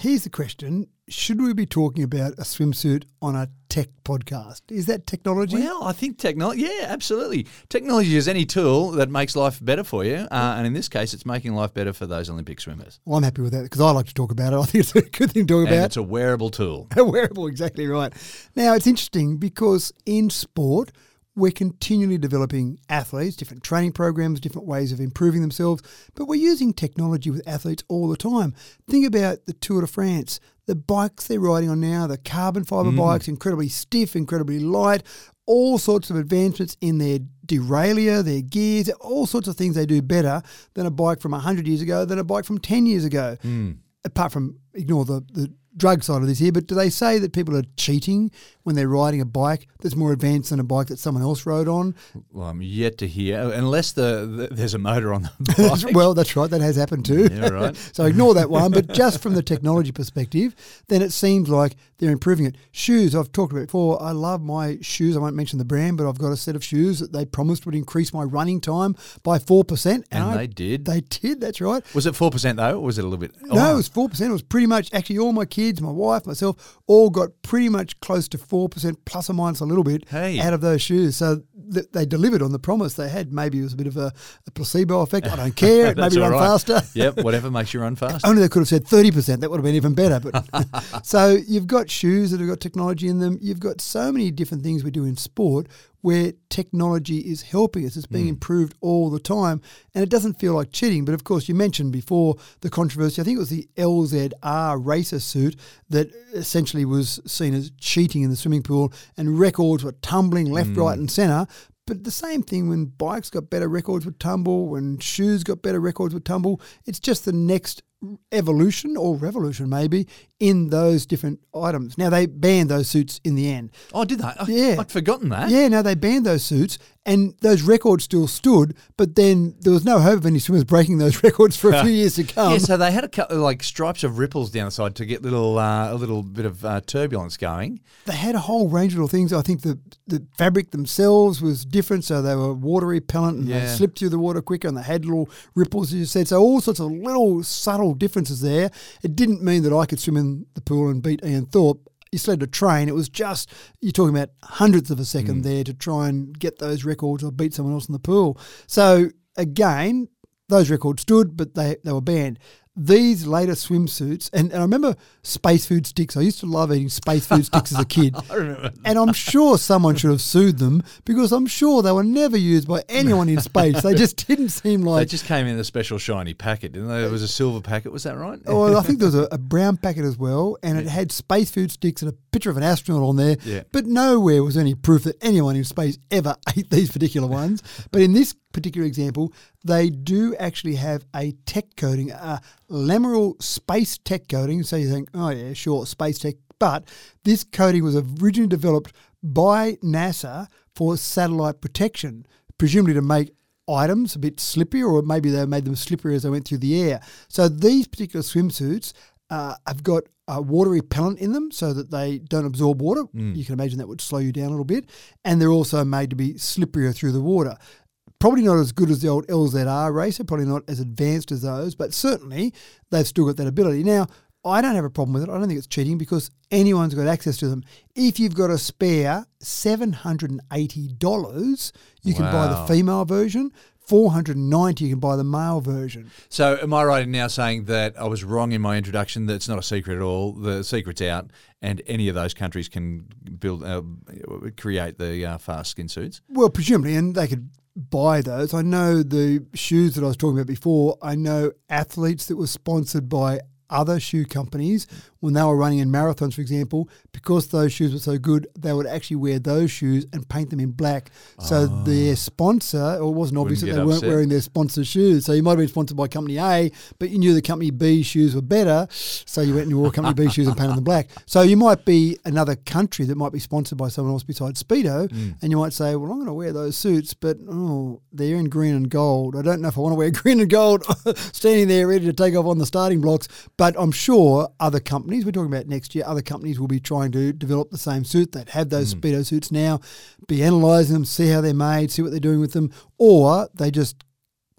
Here's the question Should we be talking about a swimsuit on a tech podcast. Is that technology? Well, I think technology, yeah, absolutely. Technology is any tool that makes life better for you. Uh, and in this case, it's making life better for those Olympic swimmers. Well, I'm happy with that because I like to talk about it. I think it's a good thing to talk and about. It's a wearable tool. a wearable, exactly right. Now, it's interesting because in sport, we're continually developing athletes, different training programs, different ways of improving themselves, but we're using technology with athletes all the time. Think about the Tour de France, the bikes they're riding on now, the carbon fiber mm. bikes, incredibly stiff, incredibly light, all sorts of advancements in their derailleur, their gears, all sorts of things they do better than a bike from 100 years ago, than a bike from 10 years ago. Mm. Apart from, ignore the, the drug side of this here, but do they say that people are cheating when they're riding a bike that's more advanced than a bike that someone else rode on? Well, I'm yet to hear, uh, unless the, the there's a motor on the bike. well, that's right. That has happened too. Yeah, right. so ignore that one. But just from the technology perspective, then it seems like they're improving it. Shoes, I've talked about before. I love my shoes. I won't mention the brand, but I've got a set of shoes that they promised would increase my running time by 4%. And, And I- they did. They did, that's right. Was it 4% though, or was it a little bit? No, Oh, it was four percent. It was pretty much actually all my kids, my wife, myself, all got pretty much close to four percent, plus or minus a little bit, Hey. out of those shoes. So th- they delivered on the promise they had. Maybe it was a bit of a, a placebo effect. I don't care. Maybe run right. faster. yep, whatever makes you run fast. Only they could have said thirty percent. That would have been even better. But so you've got shoes that have got technology in them. You've got so many different things we do in sport where technology is helping us. It's being hmm. improved all the time, and it doesn't feel like cheating. But of course, you mentioned before the controversy. I think it was the LZR racer suit that essentially was seen as cheating in the swimming pool, and records were tumbling left, hmm. right, and centre. But the same thing when bikes got better records would tumble, when shoes got better records would tumble. It's just the next evolution or revolution, maybe, in those different items. Now, they banned those suits in the end. Oh, did they? I, Yeah. I'd forgotten that. Yeah, now they banned those suits, and those records still stood, but then there was no hope of any swimmers breaking those records for a few years to come. Yeah, so they had a couple like stripes of ripples down the side to get little uh, a little bit of uh, turbulence going. they had a whole range of little things. I think the, the fabric themselves was different, so they were water repellent and they slipped through the water quicker, and they had little ripples, as you said. So all sorts of little subtle differences there. It didn't mean that I could swim in the pool and beat Ian Thorpe. You had to train. It was just you're talking about hundredths of a second mm. there to try and get those records or beat someone else in the pool. So again, those records stood, but they, they were banned. These later swimsuits, and, and I remember space food sticks. I used to love eating space food sticks as a kid. I remember. And I'm sure someone should have sued them because I'm sure they were never used by anyone in space. They just didn't seem like. They just came in a special shiny packet, didn't they? It was a silver packet. Was that right? Oh, I think there was a, a brown packet as well, and it had space food sticks and a picture of an astronaut on there. Yeah. But nowhere was any proof that anyone in space ever ate these particular ones. But in this particular example, they do actually have a tech coating, a Lameral space tech coating. So you think, oh yeah, sure, space tech. But this coating was originally developed by NASA for satellite protection, presumably to make items a bit slippier, or maybe they made them slippery as they went through the air. So these particular swimsuits uh, have got uh, water repellent in them so that they don't absorb water. You can imagine that would slow you down a little bit. And they're also made to be slipperier through the water. Probably not as good as the old LZR racer, probably not as advanced as those, but certainly they've still got that ability. Now, I don't have a problem with it. I don't think it's cheating because anyone's got access to them. If you've got a spare $780, you can buy the female version. 490 you can buy the male version. So, am I right in now saying that I was wrong in my introduction? That it's not a secret at all. The secret's out, and any of those countries can build, uh, create the uh, fast skin suits. Well, presumably, and they could buy those. I know the shoes that I was talking about before. I know athletes that were sponsored by other shoe companies when they were running in marathons, for example, because those shoes were so good, they would actually wear those shoes and paint them in black. So ah. their sponsor, or it wasn't obvious that they get weren't wearing their sponsor's shoes. So you might have been sponsored by company A, but you knew the company B shoes were better. So you went and you wore company B shoes and painted them black. So you might be another country that might be sponsored by someone else besides Speedo, mm. and you might say, well, I'm going to wear those suits, but oh, they're in green and gold. I don't know if I want to wear green and gold standing there ready to take off on the starting blocks, but I'm sure other companies, we're talking about next year, other companies will be trying to develop the same suit. They'd have those Speedo suits now, be analysing them, see how they're made, see what they're doing with them, or they just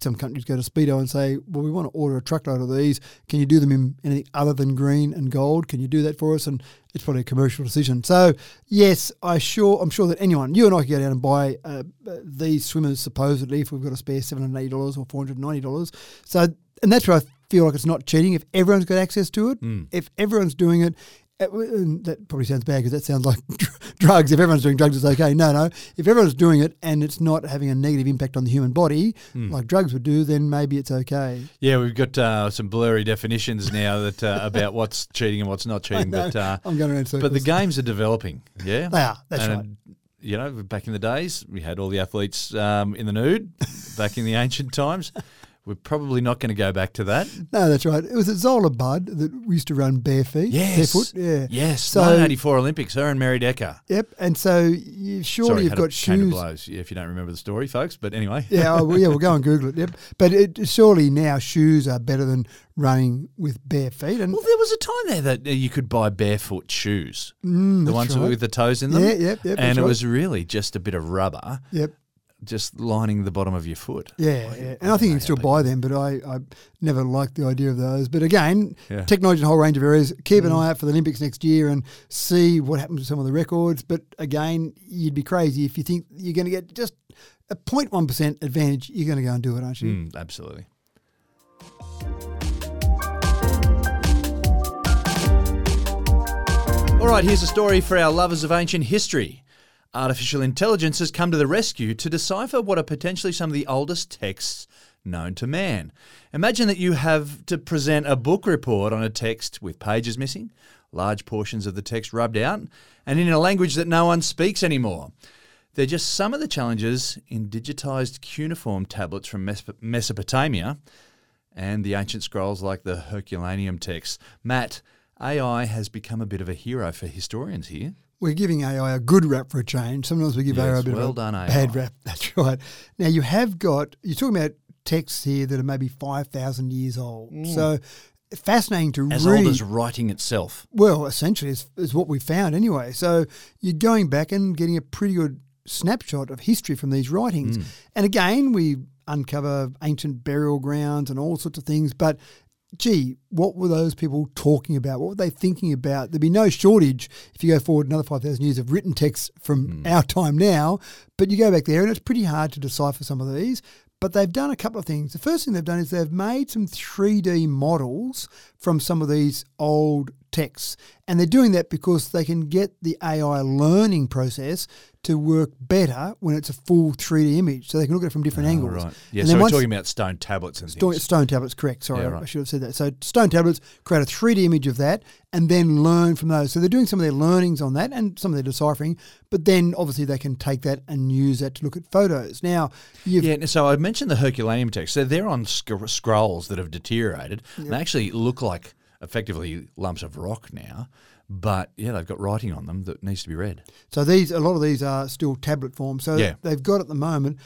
some companies go to Speedo and say, "Well, we want to order a truckload of these. Can you do them in anything other than green and gold? Can you do that for us?" And it's probably a commercial decision. So, yes, I sure I'm sure that anyone, you and I, can go down and buy uh, uh, these swimmers supposedly if we've got a spare seven hundred eighty dollars or four hundred ninety dollars. So, and that's where I feel like it's not cheating if everyone's got access to it. If everyone's doing it. uh, That probably sounds bad because that sounds like drugs. If everyone's doing drugs, it's okay. No, no. If everyone's doing it and it's not having a negative impact on the human body, like drugs would do, then maybe it's okay. Yeah, we've got uh, some blurry definitions now that uh, about what's cheating and what's not cheating. But uh, I'm going around circles. but the games are developing. Yeah, They are, that's and, right. You know, back in the days, we had all the athletes um, in the nude. back in the ancient times, We're probably not going to go back to that. No, that's right. It was at Zola Budd that we used to run bare feet. Yes. Barefoot. Yeah. Yes. So- 1984 Olympics, her and Mary Decker. Yep. And so you surely Sorry, you've got shoes. blows if you don't remember the story, folks. But anyway. Yeah, oh, well, yeah, we'll go and Google it. Yep. But it, surely now shoes are better than running with bare feet. And Well, there was a time there that uh, you could buy barefoot shoes, Mm, the ones right. with the toes in them. Yeah, yep, yep, And it right. was really just a bit of rubber, yep. Just lining the bottom of your foot. Yeah, yeah. And I think you can still buy them, but I, I never liked the idea of those. But again, Yeah. technology in a whole range of areas. Keep an eye out for the Olympics next year and see what happens with some of the records. But again, you'd be crazy if you think you're going to get just a 0.1% advantage. You're going to go and do it, aren't you? Mm, absolutely. All right, here's a story for our lovers of ancient history. Artificial intelligence has come to the rescue to decipher what are potentially some of the oldest texts known to man. Imagine that you have to present a book report on a text with pages missing, large portions of the text rubbed out, and in a language that no one speaks anymore. They're just some of the challenges in digitized cuneiform tablets from Mes- Mesopotamia and the ancient scrolls like the Herculaneum texts. Matt, AI has become a bit of a hero for historians here. We're giving AI a good rap for a change. Sometimes we give Yes, AI a bit well of a done, AI. bad rap. That's right. Now you have got you're talking about texts here that are maybe five thousand years old. So fascinating to Mm. As read. old as writing itself. Well, essentially, is, is what we found anyway. So you're going back and getting a pretty good snapshot of history from these writings. And again, we uncover ancient burial grounds and all sorts of things. But gee, what were those people talking about? What were they thinking about? There'd be no shortage if you go forward another 5,000 years of written texts from hmm. our time now. But you go back there and it's pretty hard to decipher some of these. But they've done a couple of things. The first thing they've done is they've made some 3D models from some of these old texts. And they're doing that because they can get the AI learning process to work better when it's a full 3D image. So they can look at it from different ah, angles. Oh, right. Yeah, And so we're talking about stone tablets and Stone, things. stone tablets, correct. Sorry, Yeah, I- right. I should have said that. So stone tablets create a 3D image of that and then learn from those. So they're doing some of their learnings on that and some of their deciphering, but then obviously they can take that and use that to look at photos. Now, you've Yeah, so I mentioned the Herculaneum text. So they're on sc- scrolls that have deteriorated. and They actually look like effectively lumps of rock now. But yeah, they've got writing on them that needs to be read. So these, a lot of these are still tablet form. So Yeah. they've got at the moment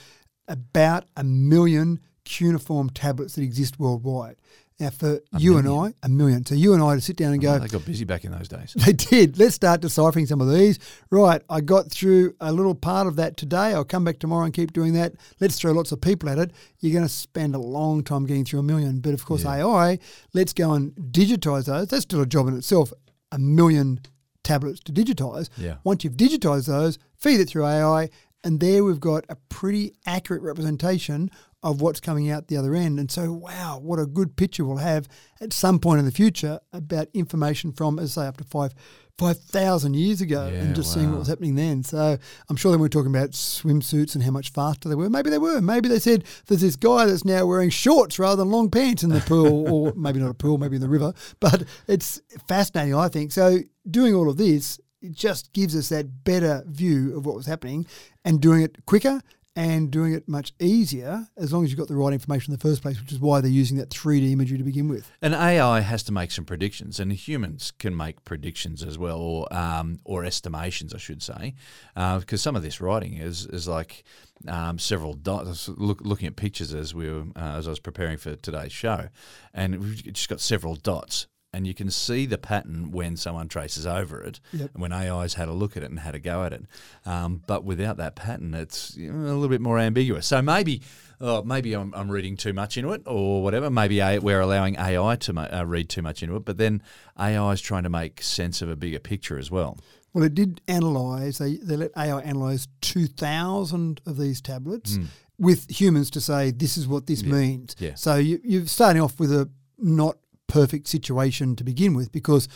about a million cuneiform tablets that exist worldwide. Now, for you and I, a million. So you and I to sit down and go, Oh, they got busy back in those days. They did. Let's start deciphering some of these. Right, I got through a little part of that today. I'll come back tomorrow and keep doing that. Let's throw lots of people at it. You're going to spend a long time getting through a million. But of course, AI, let's go and digitize those. That's still a job in itself. A million tablets to digitize. Yeah. Once you've digitized those, feed it through AI, and there we've got a pretty accurate representation of what's coming out the other end. And so, wow, what a good picture we'll have at some point in the future about information from, as I say, up to five. 5,000 years ago Yeah, and just seeing what was happening then. So I'm sure they weren't talking about swimsuits and how much faster they were. Maybe they were. Maybe they said there's this guy that's now wearing shorts rather than long pants in the pool, or maybe not a pool, maybe in the river. But it's fascinating, I think. So doing all of this, it just gives us that better view of what was happening and doing it quicker and doing it much easier as long as you've got the right information in the first place, which is why they're using that 3D imagery to begin with. And AI has to make some predictions, and humans can make predictions as well, or um, or estimations, I should say, because some of this writing is is like um, several dots. Look, looking at pictures as we were, uh, as I was preparing for today's show, and we've just got several dots. And you can see the pattern when someone traces over it, Yep. and when AI's had a look at it and had a go at it. Um, but without that pattern, it's a little bit more ambiguous. So maybe, oh, maybe I'm, I'm reading too much into it, or whatever. Maybe A- we're allowing AI to ma- uh, read too much into it. But then AI is trying to make sense of a bigger picture as well. Well, it did analyse, they, they let AI analyse 2,000 of these tablets with humans to say, this is what this means. Hmm. yeah. So you, you're starting off with a not perfect situation to begin with because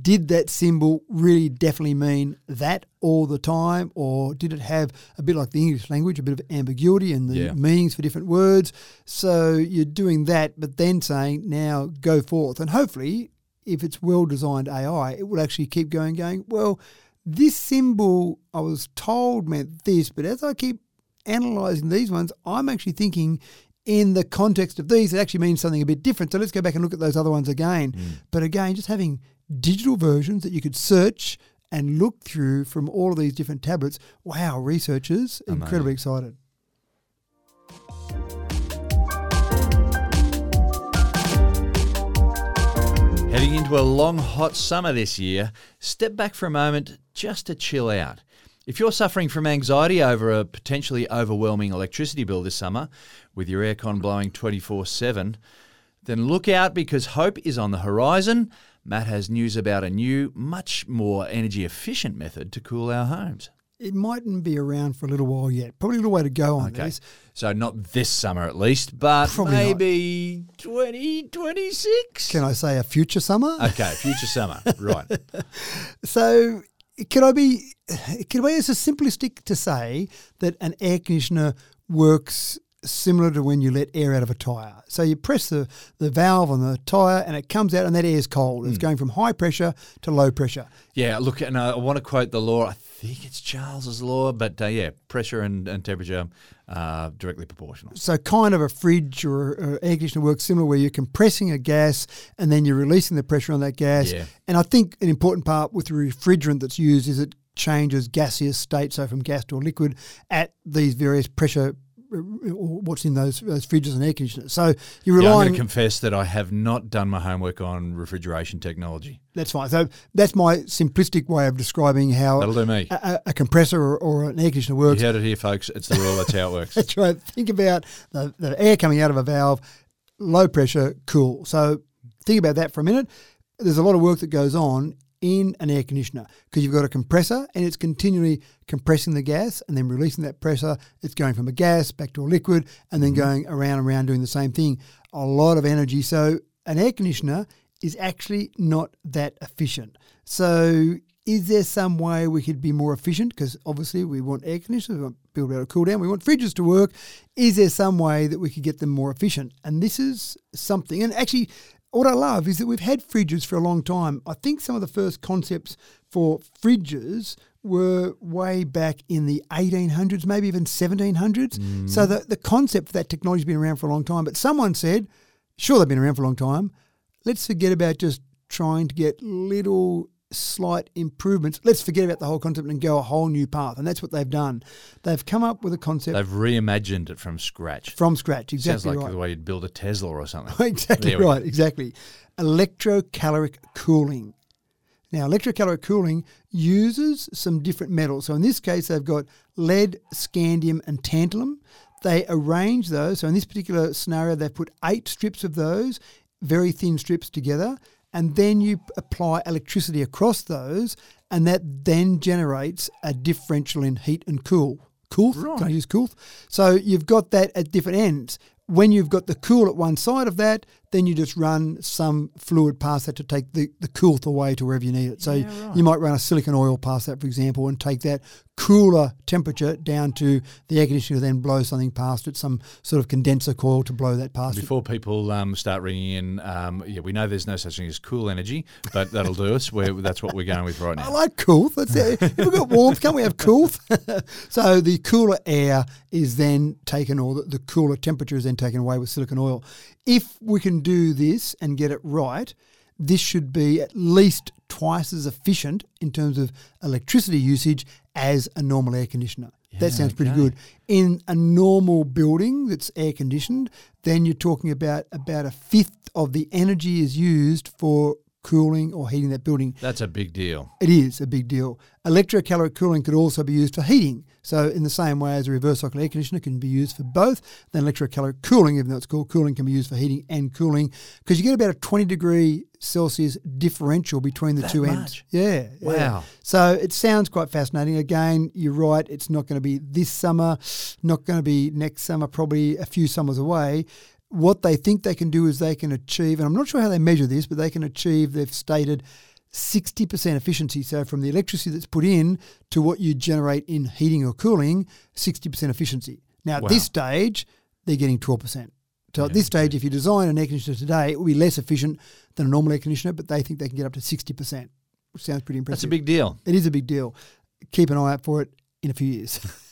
did that symbol really definitely mean that all the time? Or did it have a bit like the English language, a bit of ambiguity and the Yeah. meanings for different words? So you're doing that, but then saying, now go forth. And hopefully, if it's well designed AI, it will actually keep going, going, well, this symbol I was told meant this, but as I keep analyzing these ones, I'm actually thinking in the context of these, it actually means something a bit different. So let's go back and look at those other ones again. Mm. But again, just having digital versions that you could search and look through from all of these different tablets. Wow, researchers incredibly excited. Heading into a long, hot summer this year, step back for a moment just to chill out. If you're suffering from anxiety over a potentially overwhelming electricity bill this summer, with your aircon blowing 24 7, then look out because hope is on the horizon. Matt has news about a new, much more energy efficient method to cool our homes. It mightn't be around for a little while yet. Probably a little way to go on Okay. this. So, not this summer at least, but Probably not. maybe 2026? Can I say a future summer? Okay, future summer. Right. So, can I be? Can I be as simplistic to say that an air conditioner works similar to when you let air out of a tire? So you press the, the valve on the tire and it comes out, and that air is cold. It's going from high pressure to low pressure. Yeah, look, and I want to quote the law. I think it's Charles's law, but uh, yeah, pressure and, and temperature are directly proportional. So kind of a fridge or uh, air conditioner works similar, where you're compressing a gas and then you're releasing the pressure on that gas. Yeah. And I think an important part with the refrigerant that's used is it changes gaseous state, so from gas to a liquid, at these various pressure. What's in those those fridges and air conditioners? So you're Yeah, I'm going to confess that I have not done my homework on refrigeration technology. that's fine. So that's my simplistic way of describing how That'll do me. a, a- a compressor or, or an air conditioner works. You heard it here, folks. It's the rule. That's how it works. That's right. Think about the, the air coming out of a valve, low pressure, cool. So think about that for a minute. There's a lot of work that goes on in an air conditioner because you've got a compressor and it's continually compressing the gas and then releasing that pressure. It's going from a gas back to a liquid and then mm-hmm. going around and around doing the same thing. A lot of energy. So an air conditioner is actually not that efficient. So is there some way we could be more efficient? Because obviously we want air conditioners, we want people to be able to cool down, we want fridges to work. Is there some way that we could get them more efficient? And this is something, and actually, what I love is that we've had fridges for a long time. I think some of the first concepts for fridges were way back in the 1800s, maybe even 1700s. Mm. So the, the concept for that technology has been around for a long time. But someone said, sure, they've been around for a long time. Let's forget about just trying to get little slight improvements. Let's forget about the whole concept and go a whole new path. And that's what they've done. They've come up with a concept They've reimagined it from scratch. from scratch. exactly. Sounds like right. the way you'd build a Tesla or something. exactly we go. right. Exactly. Electrocaloric cooling. Now, electrocaloric cooling uses some different metals. So in this case, they've got lead, scandium, and tantalum. They arrange those. So in this particular scenario, they've put eight strips of those, very thin strips together, and then you apply electricity across those, and that then generates a differential in heat and cool. Cool? Can I use cool? So you've got that at different ends. When you've got the cool at one side of that, then you just run some fluid past that to take the, the coolth away to wherever you need it. So you might run a silicon oil past that, for example, and take that cooler temperature down to the air conditioner, then blow something past it, some sort of condenser coil to blow that past it. Before people um, start ringing in, um, yeah, we know there's no such thing as cool energy, but that'll do us. We're, that's what we're going with right now. I like coolth. That's it. If we've got warmth, can't we have coolth? so the cooler air is then taken, or the, the cooler temperature is then taken away with silicon oil. If we can do this and get it right, this should be at least twice as efficient in terms of electricity usage as a normal air conditioner. that sounds pretty okay. good. In a normal building that's air conditioned, then you're talking about about a fifth of the energy is used for cooling or heating that building. That's a big deal. It is a big deal. Electrocaloric cooling could also be used for heating. So, in the same way as a reverse cycle air conditioner can be used for both, then electrocaloric cooling, even though it's called cooling, can be used for heating and cooling because you get about a 20 degree Celsius differential between the two ends. much? Yeah. yeah. Wow. So, it sounds quite fascinating. Again, you're right. It's not going to be this summer, not going to be next summer, probably a few summers away what they think they can do is they can achieve, and I'm not sure how they measure this, but they can achieve, they've stated, 60% efficiency. So from the electricity that's put in to what you generate in heating or cooling, 60% efficiency. Now, at Wow. this stage, they're getting 12%. So at this stage, if you design an air conditioner today, it will be less efficient than a normal air conditioner, but they think they can get up to 60%, which sounds pretty impressive. That's a big deal. It is a big deal. Keep an eye out for it in a few years.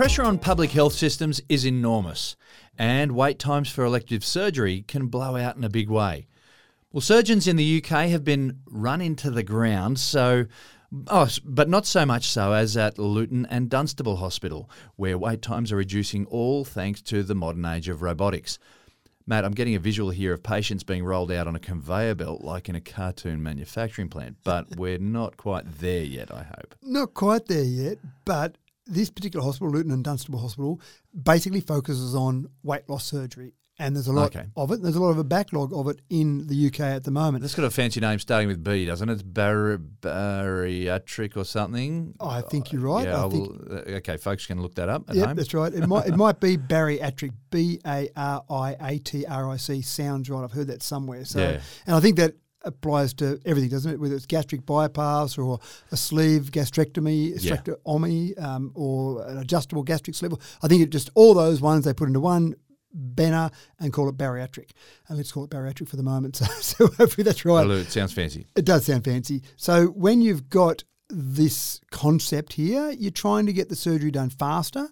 pressure on public health systems is enormous, and wait times for elective surgery can blow out in a big way. Well, surgeons in the UK have been run into the ground, so Oh, but not so much so as at Luton and Dunstable Hospital, where wait times are reducing all thanks to the modern age of robotics. Matt, I'm getting a visual here of patients being rolled out on a conveyor belt like in a cartoon manufacturing plant, but we're not quite there yet, I hope. Not quite there yet, but this particular hospital, Luton and Dunstable Hospital, basically focuses on weight loss surgery and there's a lot okay. of it. There's a lot of a backlog of it in the UK at the moment. That's got a fancy name starting with B, doesn't it? It's bar- bariatric or something. I think you're right. Yeah, think, uh, okay, folks can look that up at yep, home. that's right. It might it might be bariatric. B A R I A T R I C sounds right. I've heard that somewhere. So, yeah. and I think that applies to everything, doesn't it? Whether it's gastric bypass or a sleeve gastrectomy, yeah. um, or an adjustable gastric sleeve. I think it just all those ones they put into one banner and call it bariatric. And let's call it bariatric for the moment. So, so hopefully that's right. Well, it sounds fancy. It does sound fancy. So when you've got this concept here, you're trying to get the surgery done faster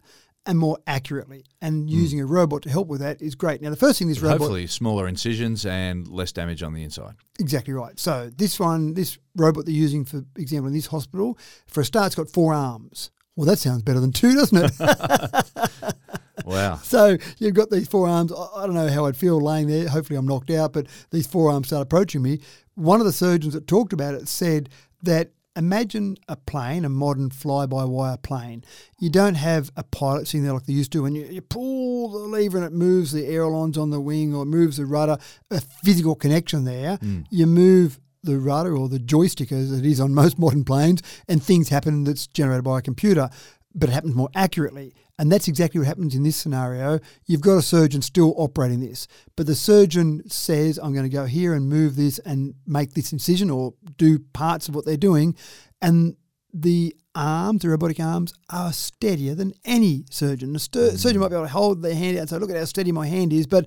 and more accurately. And hmm. using mm. a robot to help with that is great. Now, the first thing this robot. Hopefully, smaller incisions and less damage on the inside. Exactly right. So, this one, this robot they're using, for example, in this hospital, for a start, it's got four arms. Well, that sounds better than two, doesn't it? Wow. so you've got these four arms. I don't know how I'd feel laying there. Hopefully, I'm knocked out, but these four arms start approaching me. One of the surgeons that talked about it said that imagine a plane, a modern fly by wire plane. You don't have a pilot sitting there like they used to, and you, you pull the lever and it moves the ailerons on the wing or it moves the rudder, a physical connection there. Mm. You move the rudder or the joystick as it is on most modern planes, and things happen that's generated by a computer, but it happens more accurately. And that's exactly what happens in this scenario. You've got a surgeon still operating this, but the surgeon says, I'm going to go here and move this and make this incision or do parts of what they're doing. And the arms, the robotic arms, are steadier than any surgeon. A st- mm. surgeon might be able to hold their hand out and say, Look at how steady my hand is. But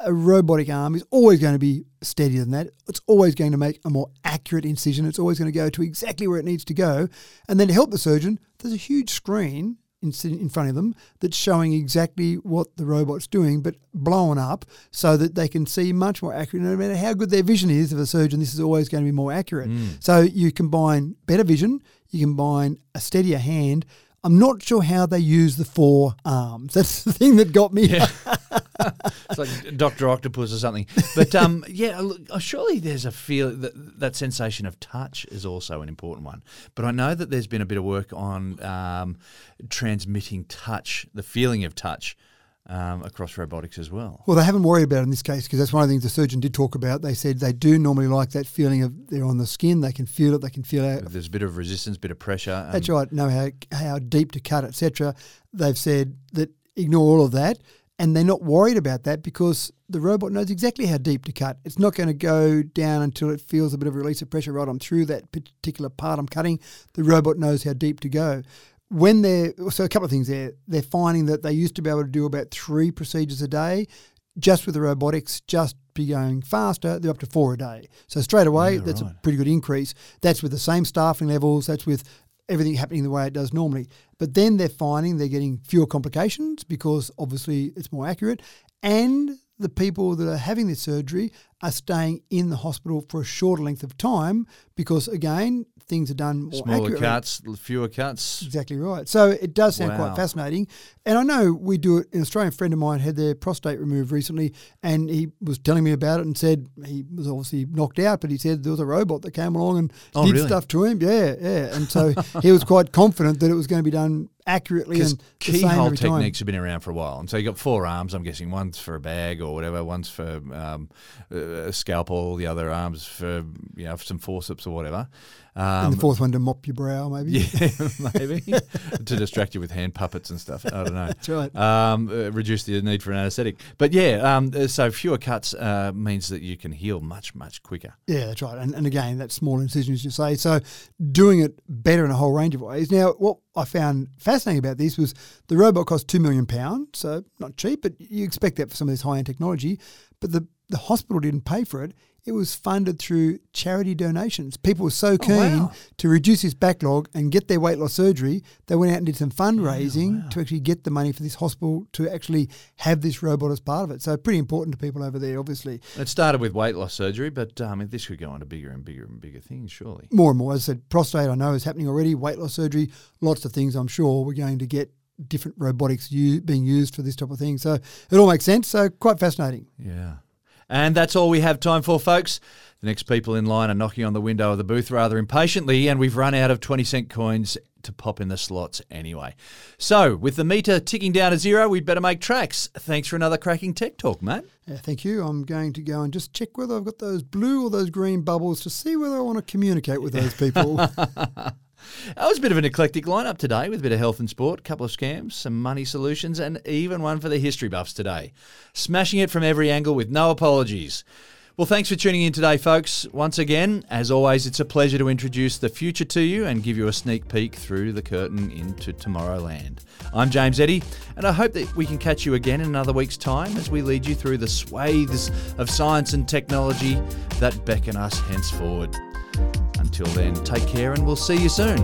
a robotic arm is always going to be steadier than that. It's always going to make a more accurate incision. It's always going to go to exactly where it needs to go. And then to help the surgeon, there's a huge screen in, in front of them that's showing exactly what the robot's doing, but blown up so that they can see much more accurate. No matter how good their vision is of a surgeon, this is always going to be more accurate. Mm. So you combine better vision, you combine a steadier hand. I'm not sure how they use the four arms. That's the thing that got me. Yeah. it's like Doctor Octopus or something. But um, yeah, look, uh, surely there's a feel that that sensation of touch is also an important one. But I know that there's been a bit of work on um, transmitting touch, the feeling of touch. Um, across robotics as well. Well, they haven't worried about it in this case because that's one of the things the surgeon did talk about. They said they do normally like that feeling of they're on the skin, they can feel it, they can feel it. There's a bit of resistance, bit of pressure. That's right. Know how how deep to cut, etc. They've said that ignore all of that and they're not worried about that because the robot knows exactly how deep to cut. It's not going to go down until it feels a bit of a release of pressure right on through that particular part I'm cutting. The robot knows how deep to go. When they're so a couple of things there, they're finding that they used to be able to do about three procedures a day. Just with the robotics, just be going faster, they're up to four a day. So straight away, yeah, that's right. a pretty good increase. That's with the same staffing levels. That's with everything happening the way it does normally. But then they're finding they're getting fewer complications because obviously it's more accurate. And the people that are having this surgery are staying in the hospital for a shorter length of time because, again, things are done more Smaller accurately. cuts, fewer cuts. Exactly right. So it does sound wow. quite fascinating. And I know we do it. An Australian friend of mine had their prostate removed recently, and he was telling me about it and said he was obviously knocked out, but he said there was a robot that came along and oh, did really? stuff to him. Yeah, yeah. And so he was quite confident that it was going to be done accurately and keyhole techniques time. have been around for a while. And so you have got four arms. I'm guessing one's for a bag or whatever. One's for um, a scalpel. The other arms for you know for some forceps or whatever. Um, and the fourth one to mop your brow, maybe. Yeah, maybe to distract you with hand puppets and stuff. I don't know. That's right. Um, uh, reduce the need for an anaesthetic. But yeah, um, uh, so fewer cuts uh, means that you can heal much much quicker. Yeah, that's right. And, and again, that small incision, as you say. So doing it better in a whole range of ways. Now, what I found fascinating about this was the robot cost two million pounds, so not cheap, but you expect that for some of this high end technology. But the the hospital didn't pay for it it was funded through charity donations. People were so keen Oh, wow. to reduce this backlog and get their weight loss surgery, they went out and did some fundraising to actually get the money for this hospital to actually have this robot as part of it. So pretty important to people over there, obviously. It started with weight loss surgery, but um, this could go on to bigger and bigger and bigger things, surely. More and more, as I said, prostate I know is happening already. Weight loss surgery, lots of things. I'm sure we're going to get different robotics u- being used for this type of thing. So it all makes sense. So quite fascinating. Yeah. And that's all we have time for, folks. The next people in line are knocking on the window of the booth rather impatiently, and we've run out of 20 cent coins to pop in the slots anyway. So, with the meter ticking down to zero, we'd better make tracks. Thanks for another cracking tech talk, mate. Yeah, thank you. I'm going to go and just check whether I've got those blue or those green bubbles to see whether I want to communicate with those people. That was a bit of an eclectic lineup today with a bit of health and sport, a couple of scams, some money solutions, and even one for the history buffs today. Smashing it from every angle with no apologies. Well, thanks for tuning in today, folks. Once again, as always, it's a pleasure to introduce the future to you and give you a sneak peek through the curtain into Tomorrowland. I'm James Eddy, and I hope that we can catch you again in another week's time as we lead you through the swathes of science and technology that beckon us henceforward. Until then, take care and we'll see you soon.